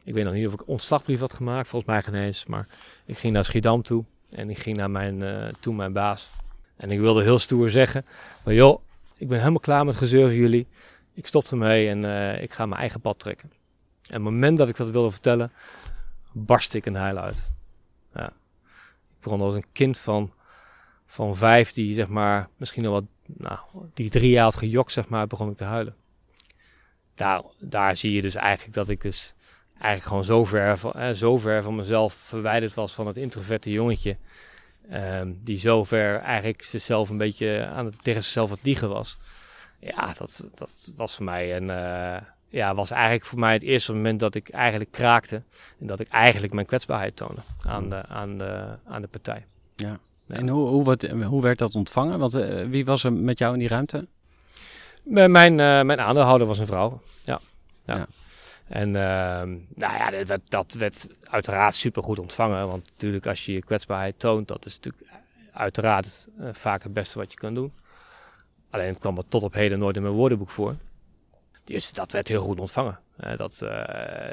Ik weet nog niet of ik ontslagbrief had gemaakt, volgens mij geen eens. Maar ik ging naar Schiedam toe en ik ging naar mijn, uh, toen mijn baas. En ik wilde heel stoer zeggen, maar joh, ik ben helemaal klaar met gezeur van jullie. Ik stop ermee en uh, ik ga mijn eigen pad trekken. En het moment dat ik dat wilde vertellen, barstte ik een huil uit. Ja. Ik begon als een kind van, van vijf die zeg maar, misschien al wat, nou, die drie jaar had gejokt zeg maar, begon ik te huilen. Daar, daar zie je dus eigenlijk dat ik dus eigenlijk gewoon zo ver, van, eh, zo ver van mezelf verwijderd was van het introverte jongetje. Um, die zo ver eigenlijk zichzelf een beetje aan het, tegen zichzelf het liegen was. Ja, dat, dat was voor mij een, uh, ja, was eigenlijk voor mij het eerste moment dat ik eigenlijk kraakte. En dat ik eigenlijk mijn kwetsbaarheid toonde aan de, aan de, aan de partij. Ja. ja. En hoe, hoe, wat, hoe werd dat ontvangen? Want uh, wie was er met jou in die ruimte? Mijn, uh, mijn aandeelhouder was een vrouw. Ja. ja. ja. En uh, nou ja, dat, dat werd uiteraard super goed ontvangen. Want natuurlijk als je je kwetsbaarheid toont, dat is natuurlijk uiteraard uh, vaak het beste wat je kan doen. Alleen het kwam er tot op heden nooit in mijn woordenboek voor. Dus dat werd heel goed ontvangen. Uh, dat, uh,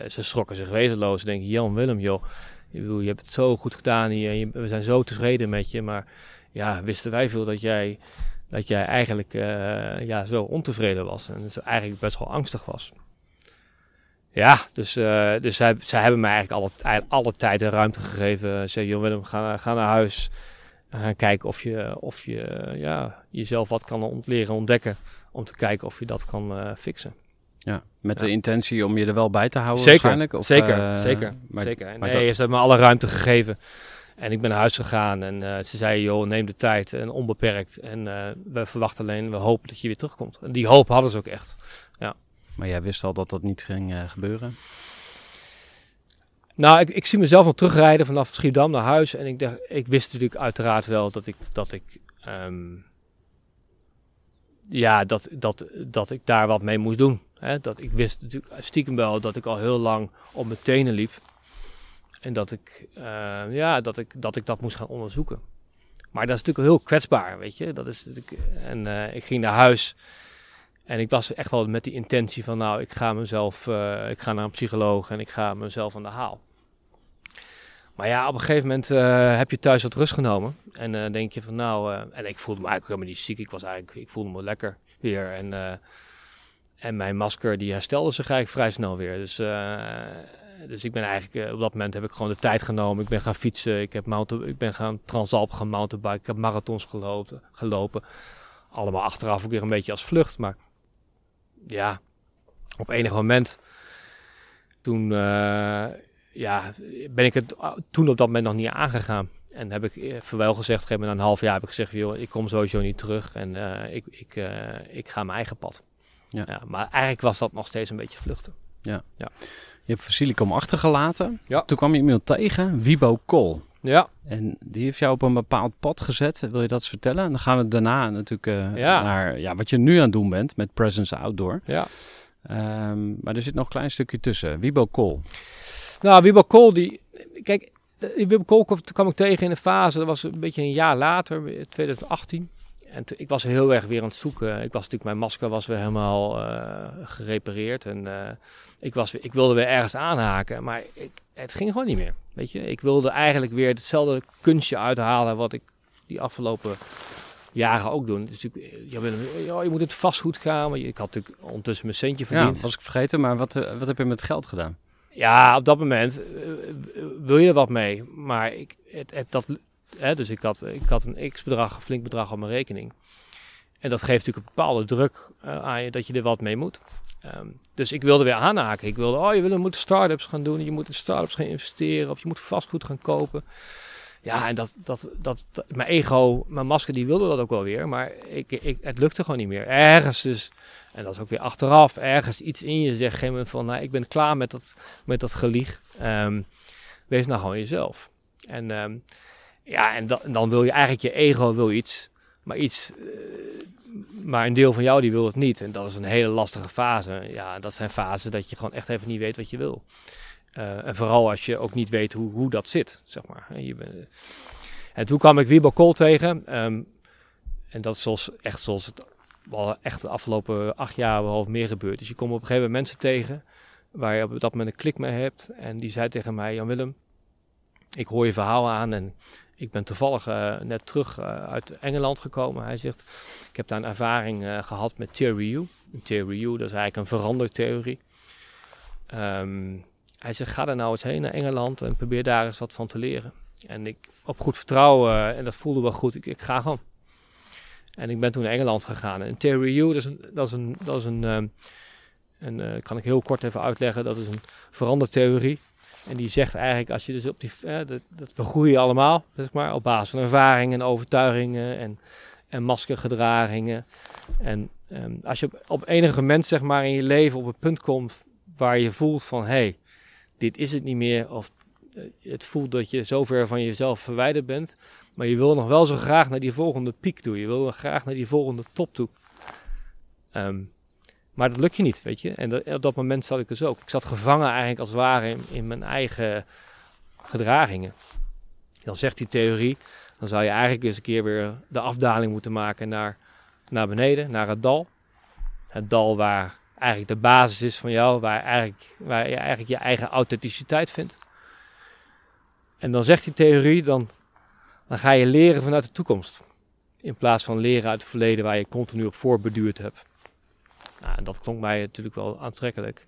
ze schrokken zich wezenloos. Ze denken, Jan Willem, joh, je, je hebt het zo goed gedaan hier. Je, we zijn zo tevreden met je. Maar ja, wisten wij veel dat jij dat jij eigenlijk eh, ja, zo ontevreden was en eigenlijk best wel angstig was. Ja, dus, eh, dus zij, zij hebben mij eigenlijk alle, alle tijd en ruimte gegeven. Ze joh Willem, ga, ga naar huis. En gaan kijken of je, of je ja, jezelf wat kan ont leren ontdekken. Om te kijken of je dat kan eh, fixen. Ja, met Ja. de intentie om je er wel bij te houden Zeker, waarschijnlijk? Of, zeker, eh, zeker, maar- zeker. En maar nee, dat- ze hebben me alle ruimte gegeven. En ik ben naar huis gegaan en ze zeiden, joh, neem de tijd en onbeperkt. En we verwachten alleen, we hopen dat je weer terugkomt. En die hoop hadden ze ook echt. Maar jij wist al dat dat niet ging eh, gebeuren? Nou, ik, ik zie mezelf nog terugrijden vanaf Schiedam naar huis. En ik, dacht, ik wist natuurlijk uiteraard wel dat ik, dat ik, ehm, ja, dat, dat, dat ik daar wat mee moest doen. Hè? Dat, ik wist natuurlijk stiekem wel dat ik al heel lang op mijn tenen liep. En dat ik, eh, ja, dat ik, dat ik dat moest gaan onderzoeken. Maar dat is natuurlijk heel kwetsbaar, weet je. Dat is en eh, ik ging naar huis. En ik was echt wel met die intentie van, nou, ik ga mezelf, eh, ik ga naar een psycholoog en ik ga mezelf aan de haal. Maar ja, op een gegeven moment eh, heb je thuis wat rust genomen. En eh, denk je van, nou, en ik voelde me eigenlijk helemaal niet ziek. Ik was eigenlijk, ik voelde me lekker weer. En, en mijn masker, die herstelde zich eigenlijk vrij snel weer. Dus, dus ik ben eigenlijk, op dat moment heb ik gewoon de tijd genomen. Ik ben gaan fietsen, ik, heb mountain, ik ben gaan Transalp gaan mountainbiken, ik heb marathons gelopen, gelopen. Allemaal achteraf ook weer een beetje als vlucht, maar ja, op enig moment toen eh, ja, ben ik het toen op dat moment nog niet aangegaan. En heb ik eh, voor wel gezegd, gegeven na een half jaar heb ik gezegd, joh, ik kom sowieso niet terug en eh, ik, ik, ik ga mijn eigen pad. Ja. maar eigenlijk was dat nog steeds een beetje vluchten. Je hebt Facilicum achtergelaten. Ja. Toen kwam je iemand tegen, Wibo Kool. Ja, En die heeft jou op een bepaald pad gezet. Wil je dat eens vertellen? En dan gaan we daarna natuurlijk eh, Ja. naar ja, wat je nu aan het doen bent met Presence Outdoor. ja. Ehm, maar er zit nog een klein stukje tussen. Wibo Kool. Nou, Wibbo Kool, die... Kijk, die Wibbo Kool kwam ik tegen in een fase, dat was een beetje een jaar later, 2018. En ik was heel erg weer aan het zoeken. Ik was natuurlijk, mijn masker was weer helemaal eh, gerepareerd. En eh, ik, was, ik wilde weer ergens aanhaken, maar ik, het ging gewoon niet meer. Weet je, ik wilde eigenlijk weer hetzelfde kunstje uithalen wat ik die afgelopen jaren ook doen. Dus ik, ja, ja, je moet het vastgoed gaan. Maar ik had natuurlijk ondertussen mijn centje Ja, verdiend. was ik vergeten. Maar wat, eh, wat heb je met geld gedaan? Ja, op dat moment wil je er wat mee. Maar ik, het, het, dat, hè, dus ik had, ik had een x-bedrag, een flink bedrag op mijn rekening. En dat geeft natuurlijk een bepaalde druk eh, aan je dat je er wat mee moet. Ehm, dus ik wilde weer aanhaken. Ik wilde, oh, je wil, moet start-ups gaan doen. Je moet in start-ups gaan investeren. Of je moet vastgoed gaan kopen. Ja, en dat, dat, dat, mijn ego, mijn masker, die wilde dat ook wel weer. Maar ik, ik, het lukte gewoon niet meer. Ergens dus, en dat is ook weer achteraf, ergens iets in je zegt op een gegeven moment van, nou, ik ben klaar met dat, met dat gelieg. Ehm, wees nou gewoon jezelf. En ehm, ja, en, da- en dan wil je eigenlijk je ego wil iets, maar iets, eh, maar een deel van jou die wil het niet. En dat is een hele lastige fase. Ja, dat zijn fasen dat je gewoon echt even niet weet wat je wil. Eh, en vooral als je ook niet weet hoe, hoe dat zit, zeg maar. Bent- en toen kwam ik Wiebo Kool tegen. ehm, en dat is zoals, echt zoals het wel echt de afgelopen acht jaar wel meer gebeurd. Dus je komt op een gegeven moment mensen tegen waar je op dat moment een klik mee hebt. En die zei tegen mij, Jan Willem, ik hoor je verhaal aan en ik ben toevallig eh, net terug eh, uit Engeland gekomen. Hij zegt, ik heb daar een ervaring eh, gehad met Theory U. Theory U, dat is eigenlijk een verandertheorie. Ehm, hij zegt, ga er nou eens heen naar Engeland en probeer daar eens wat van te leren. En ik, op goed vertrouwen, en dat voelde wel goed, ik, ik ga gewoon. En ik ben toen naar Engeland gegaan. En Theory U, dat is een, dat is een, dat is een, ehm, eh, kan ik heel kort even uitleggen, dat is een verandertheorie. En die zegt eigenlijk, als je dus op die, eh, dat, we groeien allemaal, zeg maar, op basis van ervaringen en overtuigingen en, en maskergedragingen. En ehm, als je op, op enig moment, zeg maar, in je leven op een punt komt waar je voelt van, hé, hey, dit is het niet meer, of eh, het voelt dat je zo ver van jezelf verwijderd bent, maar je wil nog wel zo graag naar die volgende piek toe. Je wil graag naar die volgende top toe. Ehm, maar dat lukt je niet, weet je. En op dat moment zat ik dus ook. Ik zat gevangen eigenlijk als het ware in, in mijn eigen gedragingen. Dan zegt die theorie, dan zou je eigenlijk eens een keer weer de afdaling moeten maken naar, naar beneden, naar het dal. Het dal waar eigenlijk de basis is van jou, waar, eigenlijk, waar je eigenlijk je eigen authenticiteit vindt. En dan zegt die theorie, dan, dan ga je leren vanuit de toekomst. In plaats van leren uit het verleden waar je continu op voorbeduurd hebt. En dat klonk mij natuurlijk wel aantrekkelijk.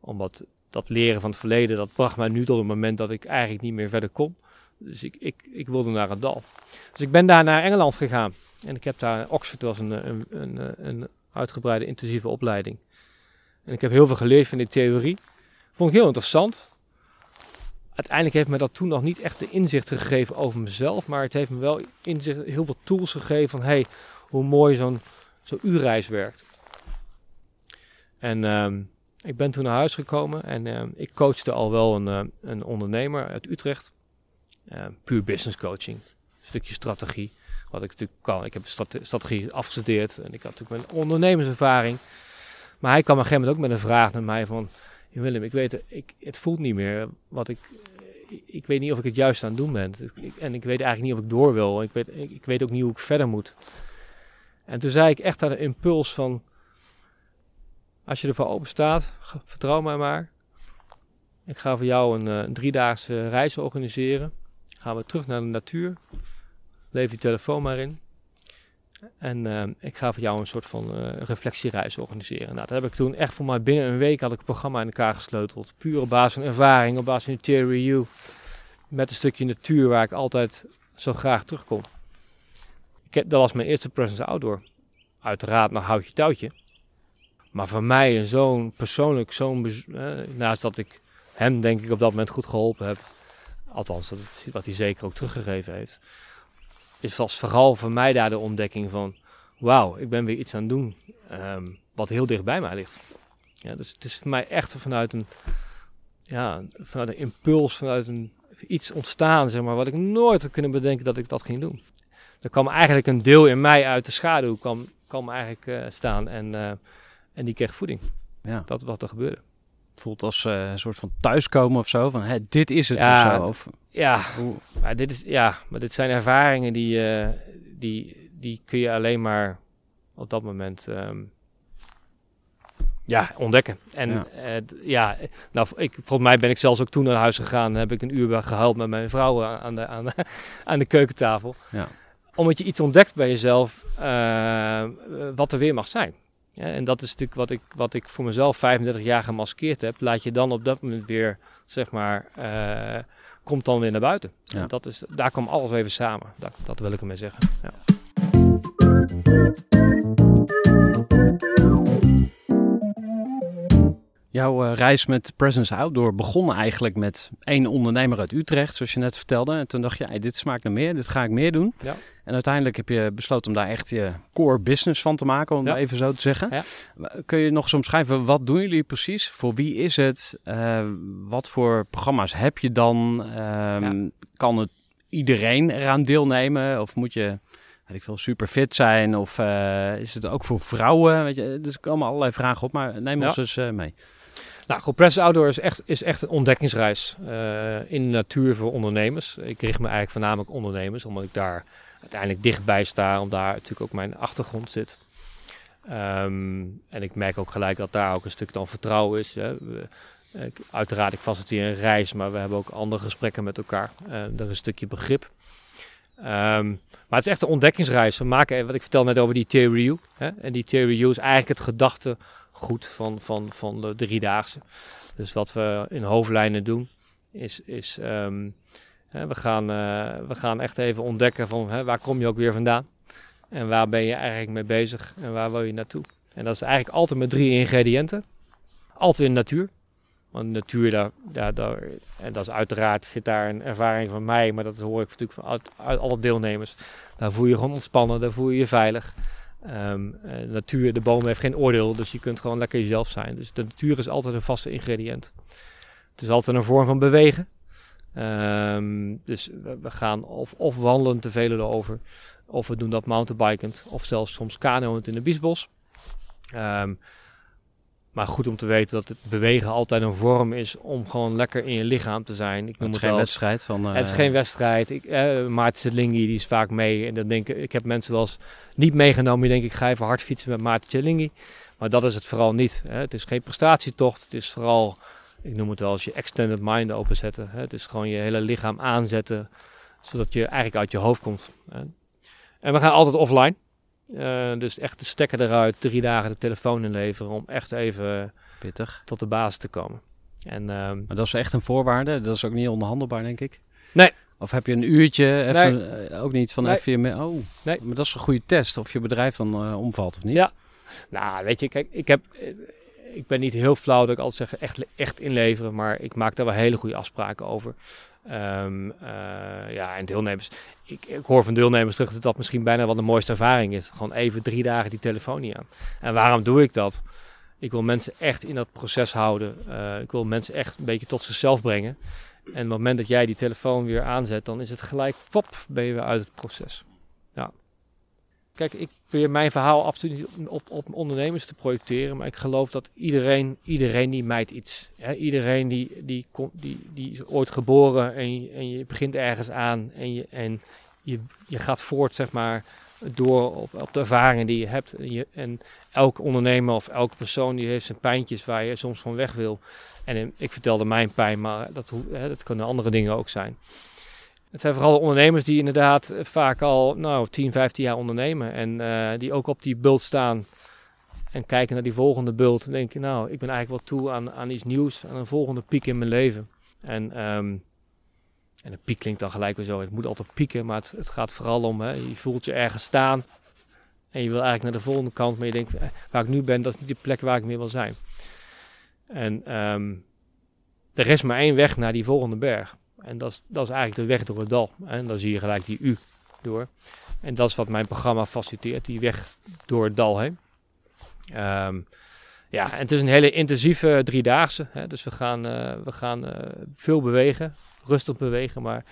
Omdat dat leren van het verleden, dat bracht mij nu tot het moment dat ik eigenlijk niet meer verder kon. Dus ik, ik, ik wilde naar het dal. Dus ik ben daar naar Engeland gegaan. En ik heb daar, Oxford was een, een, een, een uitgebreide intensieve opleiding. En ik heb heel veel geleerd van die theorie. Vond ik heel interessant. Uiteindelijk heeft me dat toen nog niet echt de inzicht gegeven over mezelf. Maar het heeft me wel inzicht, heel veel tools gegeven van hey, hoe mooi zo'n zo'n uurreis werkt. En ehm, ik ben toen naar huis gekomen en ehm, ik coachte al wel een, eh, een ondernemer uit Utrecht. Uh, puur business coaching. Een stukje strategie. Wat ik natuurlijk kan. Ik heb strategie afgestudeerd en ik had natuurlijk mijn ondernemerservaring. Maar hij kwam op een gegeven moment ook met een vraag naar mij van... Willem, ik weet ik, het voelt niet meer wat ik... Ik weet niet of ik het juist aan het doen ben. en ik weet eigenlijk niet of ik door wil. Ik weet, ik, ik weet ook niet hoe ik verder moet. En toen zei ik echt aan de impuls van... Als je ervoor open staat, vertrouw mij maar. Ik ga voor jou een, eh, een driedaagse reis organiseren. Gaan we terug naar de natuur. Leef je telefoon maar in. En uh, ik ga voor jou een soort van uh, reflectiereis organiseren. Nou, dat heb ik toen echt voor mij binnen een week had ik het programma in elkaar gesleuteld. Puur op basis van ervaring, op basis van theory review. Met een stukje natuur waar ik altijd zo graag terugkom. Ik heb, dat was mijn eerste presence outdoor. Uiteraard nog houtje touwtje. Maar voor mij zo'n persoonlijk, zo'n uh, naast dat ik hem denk ik op dat moment goed geholpen heb. Althans, dat wat hij zeker ook teruggegeven heeft is was vooral voor mij daar de ontdekking van, wauw, ik ben weer iets aan het doen um, wat heel dicht bij mij ligt. Ja, dus het is voor mij echt vanuit een, ja, vanuit een impuls, vanuit een, iets ontstaan, zeg maar, wat ik nooit had kunnen bedenken dat ik dat ging doen. Er kwam eigenlijk een deel in mij uit de schaduw, kwam, kwam eigenlijk uh, staan en, uh, en die kreeg voeding. Ja. Dat wat er gebeurde voelt als uh, een soort van thuiskomen of zo. Van hè, dit is het ja, of zo. Of, ja, maar dit is, ja, maar dit zijn ervaringen die, uh, die, die kun je alleen maar op dat moment um, ja, ontdekken. En ja. Uh, ja, nou, ik, volgens mij ben ik zelfs ook toen naar huis gegaan. Heb ik een uur gehuild met mijn vrouw aan de, aan de, aan de keukentafel. Ja. Omdat je iets ontdekt bij jezelf wat er weer mag zijn. Ja, en dat is natuurlijk wat ik, wat ik voor mezelf 35 jaar gemaskeerd heb. Laat je dan op dat moment weer, zeg maar, uh, komt dan weer naar buiten. Ja. Dat is, daar komt alles even samen. Dat, dat wil ik ermee zeggen. Ja. Jouw uh, reis met Presence Outdoor begon eigenlijk met één ondernemer uit Utrecht, zoals je net vertelde. En toen dacht je, hey, dit smaakt naar meer, dit ga ik meer doen. Ja. En uiteindelijk heb je besloten om daar echt je core business van te maken, om ja. even zo te zeggen. Ja. Kun je nog eens omschrijven, wat doen jullie precies? Voor wie is het? Uh, wat voor programma's heb je dan? Um, kan het iedereen eraan deelnemen? Of moet je weet ik veel, super fit zijn? Of uh, is het ook voor vrouwen? Weet je, dus er komen allerlei vragen op, maar neem ons eens uh, mee. Nou, Compressed Outdoor is echt, is echt een ontdekkingsreis uh, in de natuur voor ondernemers. Ik richt me eigenlijk voornamelijk ondernemers, omdat ik daar uiteindelijk dichtbij sta, omdat daar natuurlijk ook mijn achtergrond zit. Um, en ik merk ook gelijk dat daar ook een stuk dan vertrouwen is. Hè. Ik, uiteraard, ik faciliteer een reis, maar we hebben ook andere gesprekken met elkaar. Uh, er is een stukje begrip. Um, maar het is echt een ontdekkingsreis. We maken, wat ik vertel net over die theory Hè? En die theory is eigenlijk het gedachtegoed van, van, van de driedaagse. Dus wat we in hoofdlijnen doen, is, is hè, we, gaan, uh, we gaan echt even ontdekken van hè, waar kom je ook weer vandaan. En waar ben je eigenlijk mee bezig en waar wil je naartoe. En dat is eigenlijk altijd met drie ingrediënten. Altijd in natuur. Want natuur, daar, daar, daar, en dat is uiteraard, zit daar een ervaring van mij, maar dat hoor ik natuurlijk van alle deelnemers. Daar voel je gewoon ontspannen, daar voel je je veilig. Um, de natuur, de boom heeft geen oordeel, dus je kunt gewoon lekker jezelf zijn. Dus de natuur is altijd een vaste ingrediënt. Het is altijd een vorm van bewegen. Um, dus we, gaan of, of wandelen te velen erover, of we doen dat mountainbikend, of zelfs soms kanoënd in de biesbos. Um, maar goed om te weten dat het bewegen altijd een vorm is om gewoon lekker in je lichaam te zijn. Ik noem het, is geen wedstrijd van. Uh... Het is geen wedstrijd. Ik, uh, Maarten Tjelingi die is vaak mee. En dan denk ik, ik heb mensen wel eens niet meegenomen. Die denk ik ga even hard fietsen met Maarten Tjelingi. Maar dat is het vooral niet. Hè. Het is geen prestatietocht. Het is vooral, ik noem het wel als je extended mind openzetten. Hè. Het is gewoon je hele lichaam aanzetten. Zodat je eigenlijk uit je hoofd komt. Hè. En we gaan altijd offline. Eh, dus echt de stekker eruit, drie dagen de telefoon inleveren om echt even Pittig. tot de basis te komen. En ehm, Maar dat is echt een voorwaarde. Dat is ook niet onderhandelbaar, denk ik. Nee. Of heb je een uurtje, even, eh, ook niet van Nee. even je... Oh, Nee. maar dat is een goede test of je bedrijf dan eh, omvalt of niet. Ja. Nou, weet je, kijk, ik, heb, eh, ik ben niet heel flauw dat ik altijd zeg echt, echt inleveren, maar ik maak daar wel hele goede afspraken over. Ehm, eh, ja, en deelnemers. Ik, ik hoor van deelnemers terug dat dat misschien bijna wel de mooiste ervaring is. Gewoon even drie dagen die telefoon niet aan. En waarom doe ik dat? Ik wil mensen echt in dat proces houden. Eh, ik wil mensen echt een beetje tot zichzelf brengen. En op het moment dat jij die telefoon weer aanzet, dan is het gelijk, pop, ben je weer uit het proces. Kijk, ik probeer mijn verhaal absoluut niet op, op ondernemers te projecteren, maar ik geloof dat iedereen, iedereen die mijt iets. Hè? Iedereen die, die, die, die is ooit geboren en je, en je begint ergens aan en, je, en je, je gaat voort, zeg maar, door op, op de ervaringen die je hebt. En, je, en elke ondernemer of elke persoon die heeft zijn pijntjes waar je soms van weg wil. En in- ik vertelde mijn pijn, maar dat, hè, dat kunnen andere dingen ook zijn. Het zijn vooral de ondernemers die inderdaad eh, vaak al nou, 10, 15 jaar ondernemen. En eh, die ook op die bult staan en kijken naar die volgende bult. En denken, nou, ik ben eigenlijk wel toe aan, aan iets nieuws, aan een volgende piek in mijn leven. En, ehm, en een piek klinkt dan gelijk weer zo. Het moet altijd pieken, maar het, het gaat vooral om, hè, je voelt je ergens staan. En je wil eigenlijk naar de volgende kant, maar je denkt, eh, waar ik nu ben, dat is niet de plek waar ik meer wil zijn. En ehm, er is maar één weg naar die volgende berg. En dat is, dat is eigenlijk de weg door het dal. En dan zie je gelijk die U door. En dat is wat mijn programma faciliteert, die weg door het dal heen. Ehm, ja, en het is een hele intensieve driedaagse. Hè? Dus we gaan, eh, we gaan eh, veel bewegen, rustig bewegen, maar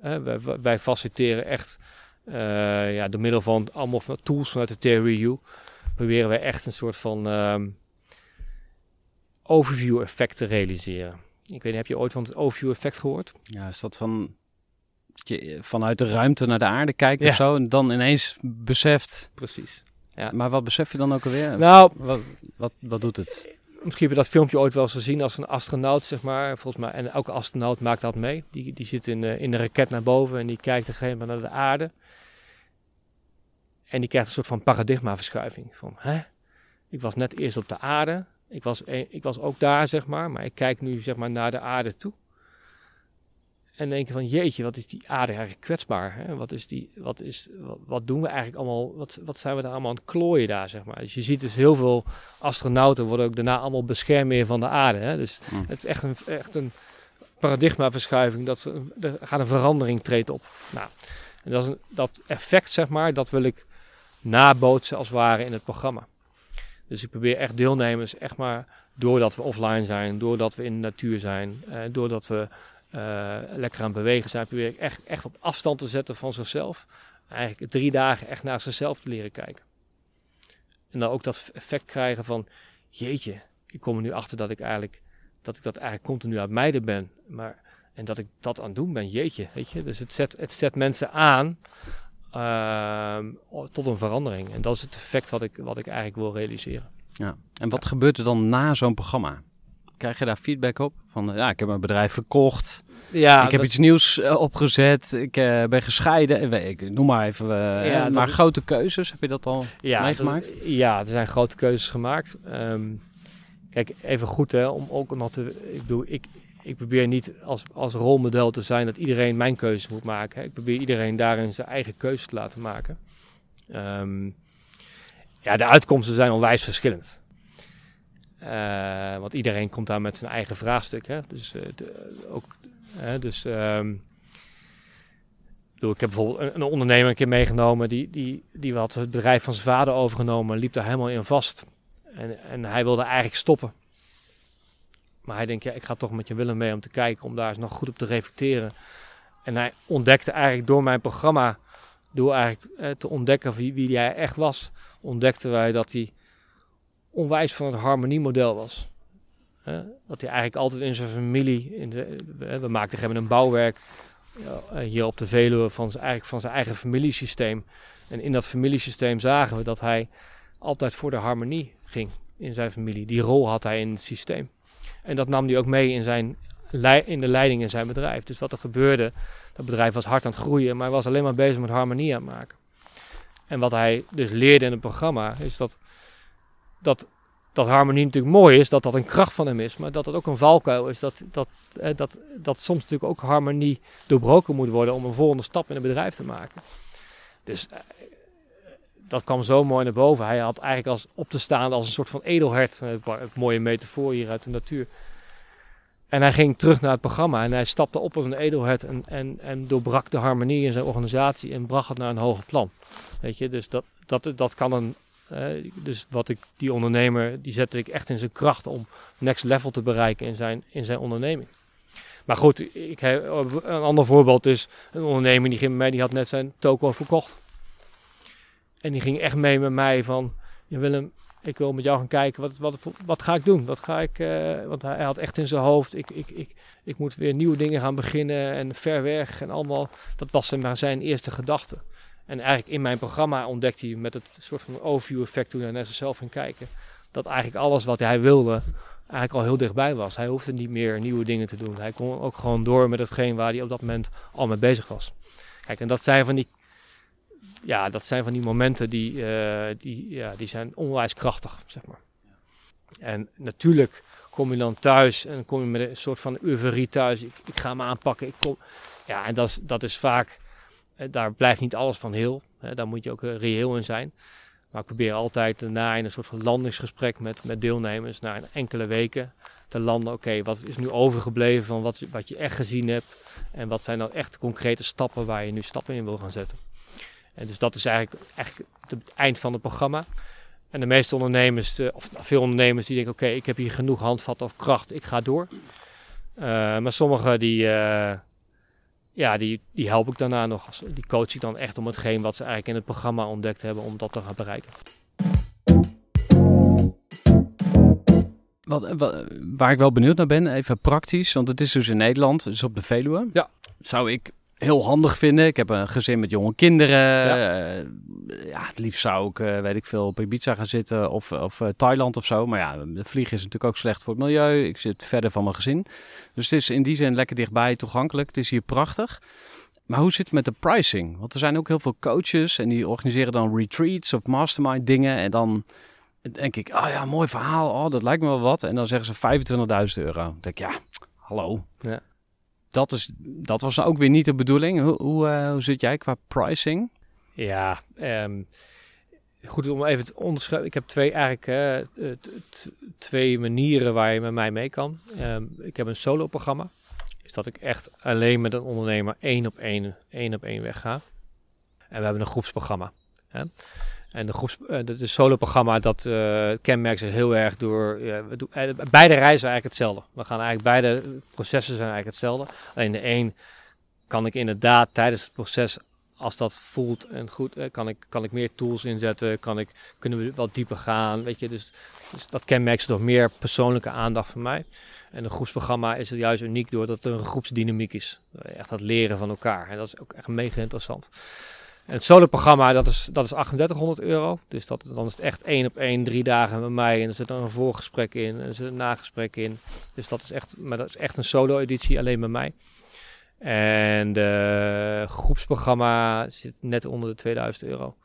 eh, wij, wij faciliteren echt eh, ja, door middel van allemaal tools vanuit de Theory U. Proberen we echt een soort van ehm, overview effect te realiseren. Ik weet niet, heb je ooit van het overview effect gehoord? Ja, is dat van... dat je vanuit de ruimte naar de aarde kijkt Ja. of zo en dan ineens beseft... Precies. Ja. Maar wat besef je dan ook alweer? Nou, Wat, wat, wat doet het? misschien heb je dat filmpje ooit wel eens gezien als een astronaut, zeg maar. Volgens mij, en elke astronaut maakt dat mee. Die, die zit in de, in de raket naar boven en die kijkt op een gegeven moment naar de aarde. En die krijgt een soort van paradigmaverschuiving. Van, hè? Ik was net eerst op de aarde. Ik was, e- ik was ook daar, zeg maar. Maar ik kijk nu, zeg maar, naar de aarde toe. En denk je van, jeetje, wat is die aarde eigenlijk kwetsbaar. Hè? Wat, is die, wat, is, wat, wat doen we eigenlijk allemaal, wat, wat zijn we daar allemaal aan het klooien daar, zeg maar. Dus je ziet dus heel veel astronauten worden ook daarna allemaal beschermheer van de aarde. Hè? Dus Hm. het is echt een, echt een paradigmaverschuiving, dat er, er gaat een verandering treedt op. Nou, en dat, is een, dat effect, zeg maar, dat wil ik nabootsen als het ware in het programma. Dus ik probeer echt deelnemers, echt maar doordat we offline zijn, doordat we in de natuur zijn, eh, doordat we eh, lekker aan het bewegen zijn, probeer ik echt, echt op afstand te zetten van zichzelf. Eigenlijk drie dagen echt naar zichzelf te leren kijken. En dan ook dat effect krijgen van, jeetje, ik kom er nu achter dat ik eigenlijk, dat ik dat eigenlijk continu uit mijden ben. Maar, en dat ik dat aan het doen ben, jeetje, weet je. Dus het zet, het zet mensen aan tot een verandering. En dat is het effect wat ik, wat ik eigenlijk wil realiseren. Ja. En wat gebeurt er dan na zo'n programma? Krijg je daar feedback op? Van, eh, ja, ik heb mijn bedrijf verkocht. Ja, ik heb iets nieuws eh, opgezet. Ik eh, ben gescheiden. Weet Ik noem maar even. Ja, maar dat- grote keuzes, heb je dat al ja, meegemaakt? dat- ja, er zijn grote keuzes gemaakt. Ehm, kijk, even goed hè, om ook nog te... Ik bedoel, ik, ik probeer niet als, als rolmodel te zijn dat iedereen mijn keuzes moet maken. Ik probeer iedereen daarin zijn eigen keuzes te laten maken. Ehm, ja, de uitkomsten zijn onwijs verschillend. Eh, want iedereen komt daar met zijn eigen vraagstuk. Hè. Dus, eh, ook, dus ehm, ik heb bijvoorbeeld een, een ondernemer een keer meegenomen. Die, die, die had het bedrijf van zijn vader overgenomen. Liep daar helemaal in vast. En, en hij wilde eigenlijk stoppen. Maar hij denkt, ja, ik ga toch met je Willem mee om te kijken. Om daar eens nog goed op te reflecteren. En hij ontdekte eigenlijk door mijn programma. Door eigenlijk eh, te ontdekken wie, wie hij echt was. Ontdekten wij dat hij onwijs van het harmoniemodel was. Hè? dat hij eigenlijk altijd in zijn familie. In de, we, we maakten hebben een bouwwerk ja, eh, hier op de Veluwe van zijn, eigen, van zijn eigen familiesysteem. En in dat familiesysteem zagen we dat hij altijd voor de harmonie ging in zijn familie. Die rol had hij in het systeem. En dat nam hij ook mee in, zijn, in de leiding in zijn bedrijf. Dus wat er gebeurde, dat bedrijf was hard aan het groeien, maar hij was alleen maar bezig met harmonie aan het maken. En wat hij dus leerde in het programma is dat, dat, dat harmonie natuurlijk mooi is, dat dat een kracht van hem is, maar dat het ook een valkuil is. Dat, dat, dat, dat soms natuurlijk ook harmonie doorbroken moet worden om een volgende stap in het bedrijf te maken. Dus dat kwam zo mooi naar boven. Hij had eigenlijk als op te staan als een soort van edelhert. Een mooie metafoor hier uit de natuur. En hij ging terug naar het programma en hij stapte op als een edelhert en, en, en doorbrak de harmonie in zijn organisatie en bracht het naar een hoger plan. Weet je, dus dat, dat, dat kan een. eh, dus wat ik, die ondernemer, die zette ik echt in zijn kracht om next level te bereiken in zijn, in zijn onderneming. Maar goed, ik een ander voorbeeld is een ondernemer die ging met mij, die had net zijn toko verkocht. En die ging echt mee met mij van, je Willem, ik wil met jou gaan kijken, wat, wat, wat ga ik doen? Wat ga ik, eh, want hij had echt in zijn hoofd, ik, ik, ik, ik moet weer nieuwe dingen gaan beginnen en ver weg en allemaal. Dat was maar zijn eerste gedachte. En eigenlijk in mijn programma ontdekte hij met het soort van overview effect toen hij naar zichzelf ging kijken, dat eigenlijk alles wat hij wilde eigenlijk al heel dichtbij was. Hij hoefde niet meer nieuwe dingen te doen. Hij kon ook gewoon door met hetgeen waar hij op dat moment al mee bezig was. Kijk, en dat zijn van die, ja, dat zijn van die momenten die, eh, die, ja, die zijn onwijs krachtig, zeg maar. En natuurlijk kom je dan thuis en dan kom je met een soort van euforie thuis. Ik, ik ga hem aanpakken. Ik kom, ja, en dat is, dat is vaak, eh, daar blijft niet alles van heel. Hè, daar moet je ook eh, reëel in zijn. Maar ik probeer altijd daarna in een soort van landingsgesprek met, met deelnemers na enkele weken te landen. Oké, wat is nu overgebleven van wat, wat je echt gezien hebt? En wat zijn nou echt concrete stappen waar je nu stappen in wil gaan zetten? En dus dat is eigenlijk, eigenlijk het eind van het programma. En de meeste ondernemers, eh, of veel ondernemers, die denken: Oké, ik heb hier genoeg handvatten of kracht, ik ga door. Eh, maar sommigen die, eh, ja, die, die help ik daarna nog. Die coach ik dan echt om hetgeen wat ze eigenlijk in het programma ontdekt hebben, om dat te gaan bereiken. Wat, wa- waar ik wel benieuwd naar ben, even praktisch, want het is dus in Nederland, dus op de Veluwe. Ja. Zou ik heel handig vinden. Ik heb een gezin met jonge kinderen. Ja. Eh, ja, het liefst zou ik, eh, weet ik veel, op Ibiza gaan zitten of, of eh, Thailand of zo. Maar ja, de vliegen is natuurlijk ook slecht voor het milieu. Ik zit verder van mijn gezin. Dus het is in die zin lekker dichtbij, toegankelijk. Het is hier prachtig. Maar hoe zit het met de pricing? Want er zijn ook heel veel coaches en die organiseren dan retreats of mastermind dingen. En dan denk ik, ah ja, mooi verhaal. Oh, dat lijkt me wel wat. En dan zeggen ze 25.000 euro. Dan denk ik, ja, hallo. Ja. Dat, is, dat was ook weer niet de bedoeling. Hoe, hoe, eh, hoe zit jij qua pricing? Ja, ehm, goed om even te onderscheiden. Ik heb twee eigenlijk eh, twee manieren waar je met mij mee kan. Ehm, ik heb een solo programma. Is dat ik echt alleen met een ondernemer één op één, één op één wegga. En we hebben een groepsprogramma. Hè? En de, groeps, eh, de, solo-programma, dat eh, kenmerkt zich heel erg door... eh, beide reizen eigenlijk hetzelfde. We gaan eigenlijk beide processen zijn eigenlijk hetzelfde. Alleen de een kan ik inderdaad tijdens het proces als dat voelt en goed, kan, ik, kan ik meer tools inzetten, kan ik, kunnen we wat dieper gaan, weet je. Dus, dus dat kenmerkt zich door meer persoonlijke aandacht van mij. En een groepsprogramma is het juist uniek doordat er een groepsdynamiek is. Echt dat leren van elkaar. En dat is ook echt mega interessant. En het solo-programma, dat is, dat is 3800 euro. Dus dat, dan is het echt één op één, drie dagen met mij. En er zit dan een voorgesprek in, en er zit een nagesprek in. Dus dat is echt, maar dat is echt een solo-editie, alleen met mij. En de groepsprogramma zit net onder de 2000 euro.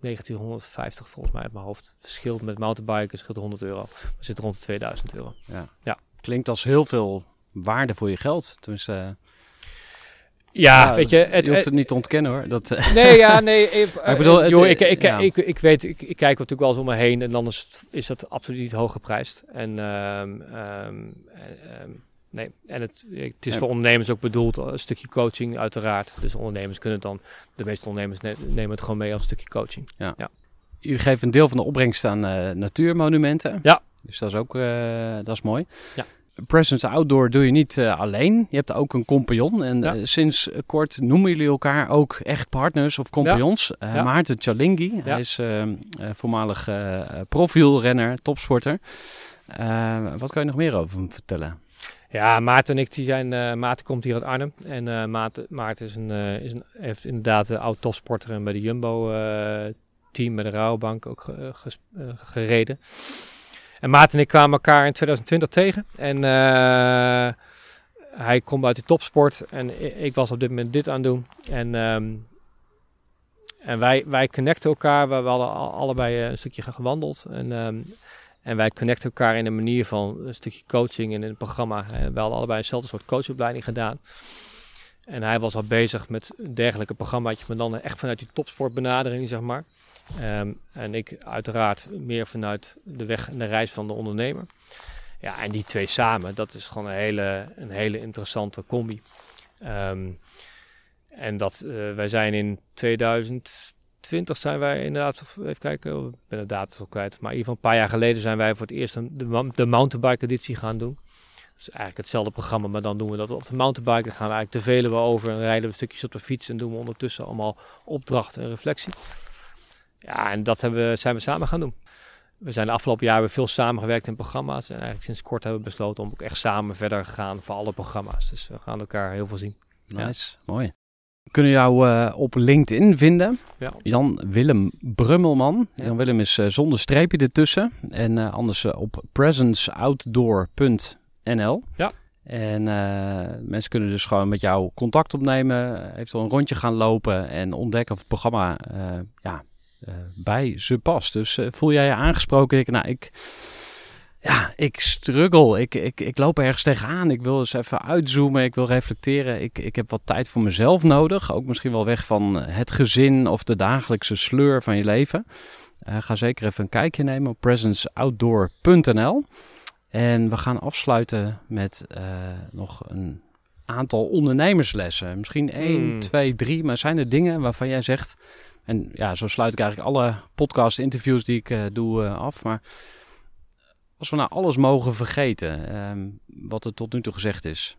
1950 volgens mij uit mijn hoofd. Verschilt met mountainbikers, scheelt 100 euro. We zitten rond de 2000 euro. Klinkt als heel veel waarde voor je geld. Tenminste, eh, Ja, Ja, weet je, het, je hoeft het niet te ontkennen hoor. Dat, eh, Nee, ja, nee. Even, Maar ik bedoel, het- joh, ik, ik, ja. ik, ik, weet, ik, ik kijk natuurlijk wel eens om me heen en dan is, is dat absoluut niet hoog geprijsd. En, ehm, en, ehm, nee, en het, het is Ja. voor ondernemers ook bedoeld, een stukje coaching uiteraard. Dus ondernemers kunnen het dan, de meeste ondernemers ne- nemen het gewoon mee als een stukje coaching. Jullie geven een deel van de opbrengst aan eh, natuurmonumenten. Ja. Dus dat is ook eh, dat is mooi. Ja. Presence Outdoor doe je niet eh, alleen. Je hebt ook een compagnon. En Ja. eh, sinds kort noemen jullie elkaar ook echt partners of compagnons. Eh, Ja. Maarten Chalingi, hij is voormalig profielrenner, topsporter. Wat kan je nog meer over hem vertellen? Ja, Maarten en ik, die zijn, eh, Maarten komt hier uit Arnhem. En eh, Maarten, Maarten is een, is een, heeft inderdaad een oud topsporter en bij de Jumbo eh, team, bij de Rabobank ook gereden. En Maarten en ik kwamen elkaar in 2020 tegen. En eh, hij komt uit de topsport en ik was op dit moment dit aan het doen. En, ehm, en wij, wij connecten elkaar. We, hadden al- allebei eh, een stukje gewandeld. En, ehm, en wij connecten elkaar in een manier van een stukje coaching in een programma. Eh, we hadden allebei eenzelfde soort coachopleiding gedaan. En hij was al bezig met dergelijke programmaatje, maar dan echt vanuit die topsportbenadering, zeg maar. Ehm, en ik uiteraard meer vanuit de weg en de reis van de ondernemer. Ja, en die twee samen, dat is gewoon een hele, een hele interessante combi. Ehm, en dat, eh, wij zijn in 2020 zijn wij inderdaad, even kijken, ik ben de data al kwijt. Maar in ieder geval een paar jaar geleden zijn wij voor het eerst een, de, de mountainbike editie gaan doen. Dat is eigenlijk hetzelfde programma, maar dan doen we dat op de mountainbike. Dan gaan we eigenlijk de Veluwe over en rijden we stukjes op de fiets. En doen we ondertussen allemaal opdracht en reflectie. Ja, en dat hebben we, zijn we samen gaan doen. We zijn de afgelopen jaren veel samengewerkt in programma's. En eigenlijk sinds kort hebben we besloten om ook echt samen verder te gaan voor alle programma's. Dus we gaan elkaar heel veel zien. Ja. Nice, mooi. We kunnen jou eh, op LinkedIn vinden. Ja. Jan Willem Brummelman. Ja. Jan Willem is eh, zonder streepje ertussen. En eh, anders op presenceoutdoor.nl. Ja. En eh, mensen kunnen dus gewoon met jou contact opnemen. Eventueel een rondje gaan lopen. En ontdekken of het programma eh, ja, bij ze past. Dus eh, voel jij je aangesproken? Ik, nou, ik, ja, ik struggle. Ik, ik, ik loop ergens tegenaan. Ik wil eens even uitzoomen. Ik wil reflecteren. Ik, ik heb wat tijd voor mezelf nodig. Ook misschien wel weg van het gezin of de dagelijkse sleur van je leven. Eh, ga zeker even een kijkje nemen op presenceoutdoor.nl. En we gaan afsluiten met eh, nog een aantal ondernemerslessen. Misschien één, Hmm. twee, drie. Maar zijn er dingen waarvan jij zegt... En ja, zo sluit ik eigenlijk alle podcast-interviews die ik eh, doe eh, af. Maar als we nou alles mogen vergeten, ehm, wat er tot nu toe gezegd is.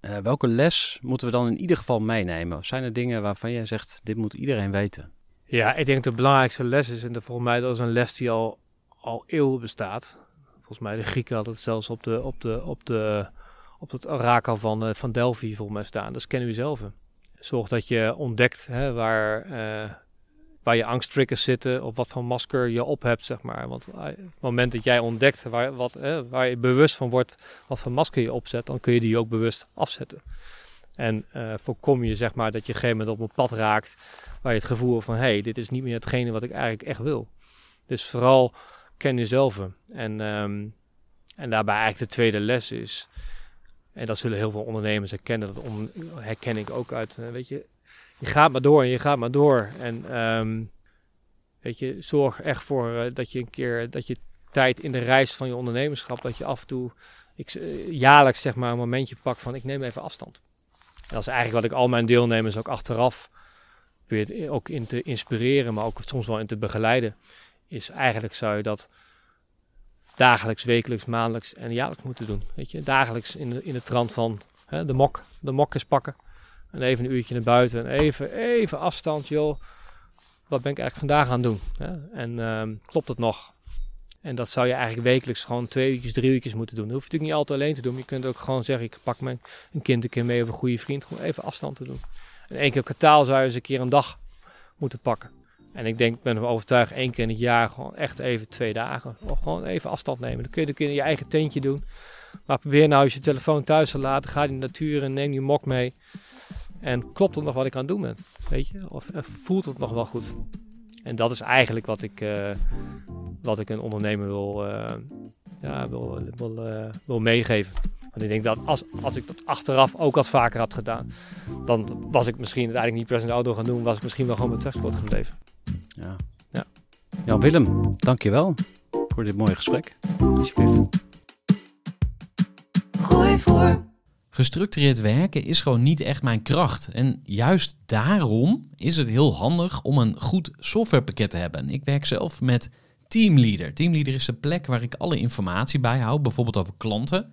eh, welke les moeten we dan in ieder geval meenemen? Zijn er dingen waarvan jij zegt, dit moet iedereen weten? Ja, ik denk de belangrijkste les is, en volgens mij dat is een les die al, al eeuwen bestaat. Volgens mij de Grieken hadden het zelfs op, de, op, de, op, de, op het orakel van, van Delphi volgens mij staan. Dat kennen we zelf. Zorg dat je ontdekt hè, waar, eh, waar je angsttriggers zitten, of wat voor masker je op hebt, zeg maar. Want eh, op het moment dat jij ontdekt waar, wat, waar je bewust van wordt wat voor masker je opzet, dan kun je die ook bewust afzetten. En eh, voorkom je zeg maar dat je op een gegeven moment op een pad raakt waar je het gevoel hebt van hé, hey, dit is niet meer hetgene wat ik eigenlijk echt wil. Dus vooral ken jezelf. En, ehm, en daarbij eigenlijk de tweede les is, en dat zullen heel veel ondernemers herkennen, dat herken ik ook uit, eh, weet je, je gaat maar door en je gaat maar door. En ehm, weet je, zorg echt voor eh, dat je een keer, dat je tijd in de reis van je ondernemerschap, dat je af en toe, ik, eh, jaarlijks zeg maar een momentje pakt van ik neem even afstand. Dat is eigenlijk wat ik al mijn deelnemers ook achteraf probeer ook in te inspireren, maar ook soms wel in te begeleiden, is eigenlijk zou je dat dagelijks, wekelijks, maandelijks en jaarlijks moeten doen. Weet je, dagelijks in de, in de trant van hè, de mok, de mok eens pakken. En even een uurtje naar buiten en even, even afstand, joh. Wat ben ik eigenlijk vandaag aan het doen? Hè? En ehm, klopt het nog? En dat zou je eigenlijk wekelijks gewoon twee uurtjes, drie uurtjes moeten doen. Dat hoef je natuurlijk niet altijd alleen te doen. Je kunt ook gewoon zeggen, ik pak mijn een kind een keer mee of een goede vriend. Gewoon even afstand te doen. En één keer kwartaal zou je eens een keer een dag moeten pakken. En ik denk, ik ben ervan overtuigd, één keer in het jaar gewoon echt even twee dagen. Of gewoon even afstand nemen. Dan kun je, dan kun je je eigen tentje doen. Maar probeer nou eens je telefoon thuis te laten. Ga in de natuur en neem je mok mee. En klopt het nog wat ik aan het doen ben? Weet je? Of eh, voelt het nog wel goed? En dat is eigenlijk wat ik, eh, wat ik een ondernemer wil, eh, ja, wil, wil, wil meegeven. Want ik denk dat als, als ik dat achteraf ook wat vaker had gedaan, dan was ik misschien uiteindelijk niet present auto gaan doen, was ik misschien wel gewoon met Trustsport gebleven. Ja. Ja. Jan Willem, dankjewel voor dit mooie gesprek. Alsjeblieft. Gooi voor. Gestructureerd werken is gewoon niet echt mijn kracht. En juist daarom is het heel handig om een goed softwarepakket te hebben. Ik werk zelf met Teamleader. Teamleader is de plek waar ik alle informatie bijhoud, bijvoorbeeld over klanten.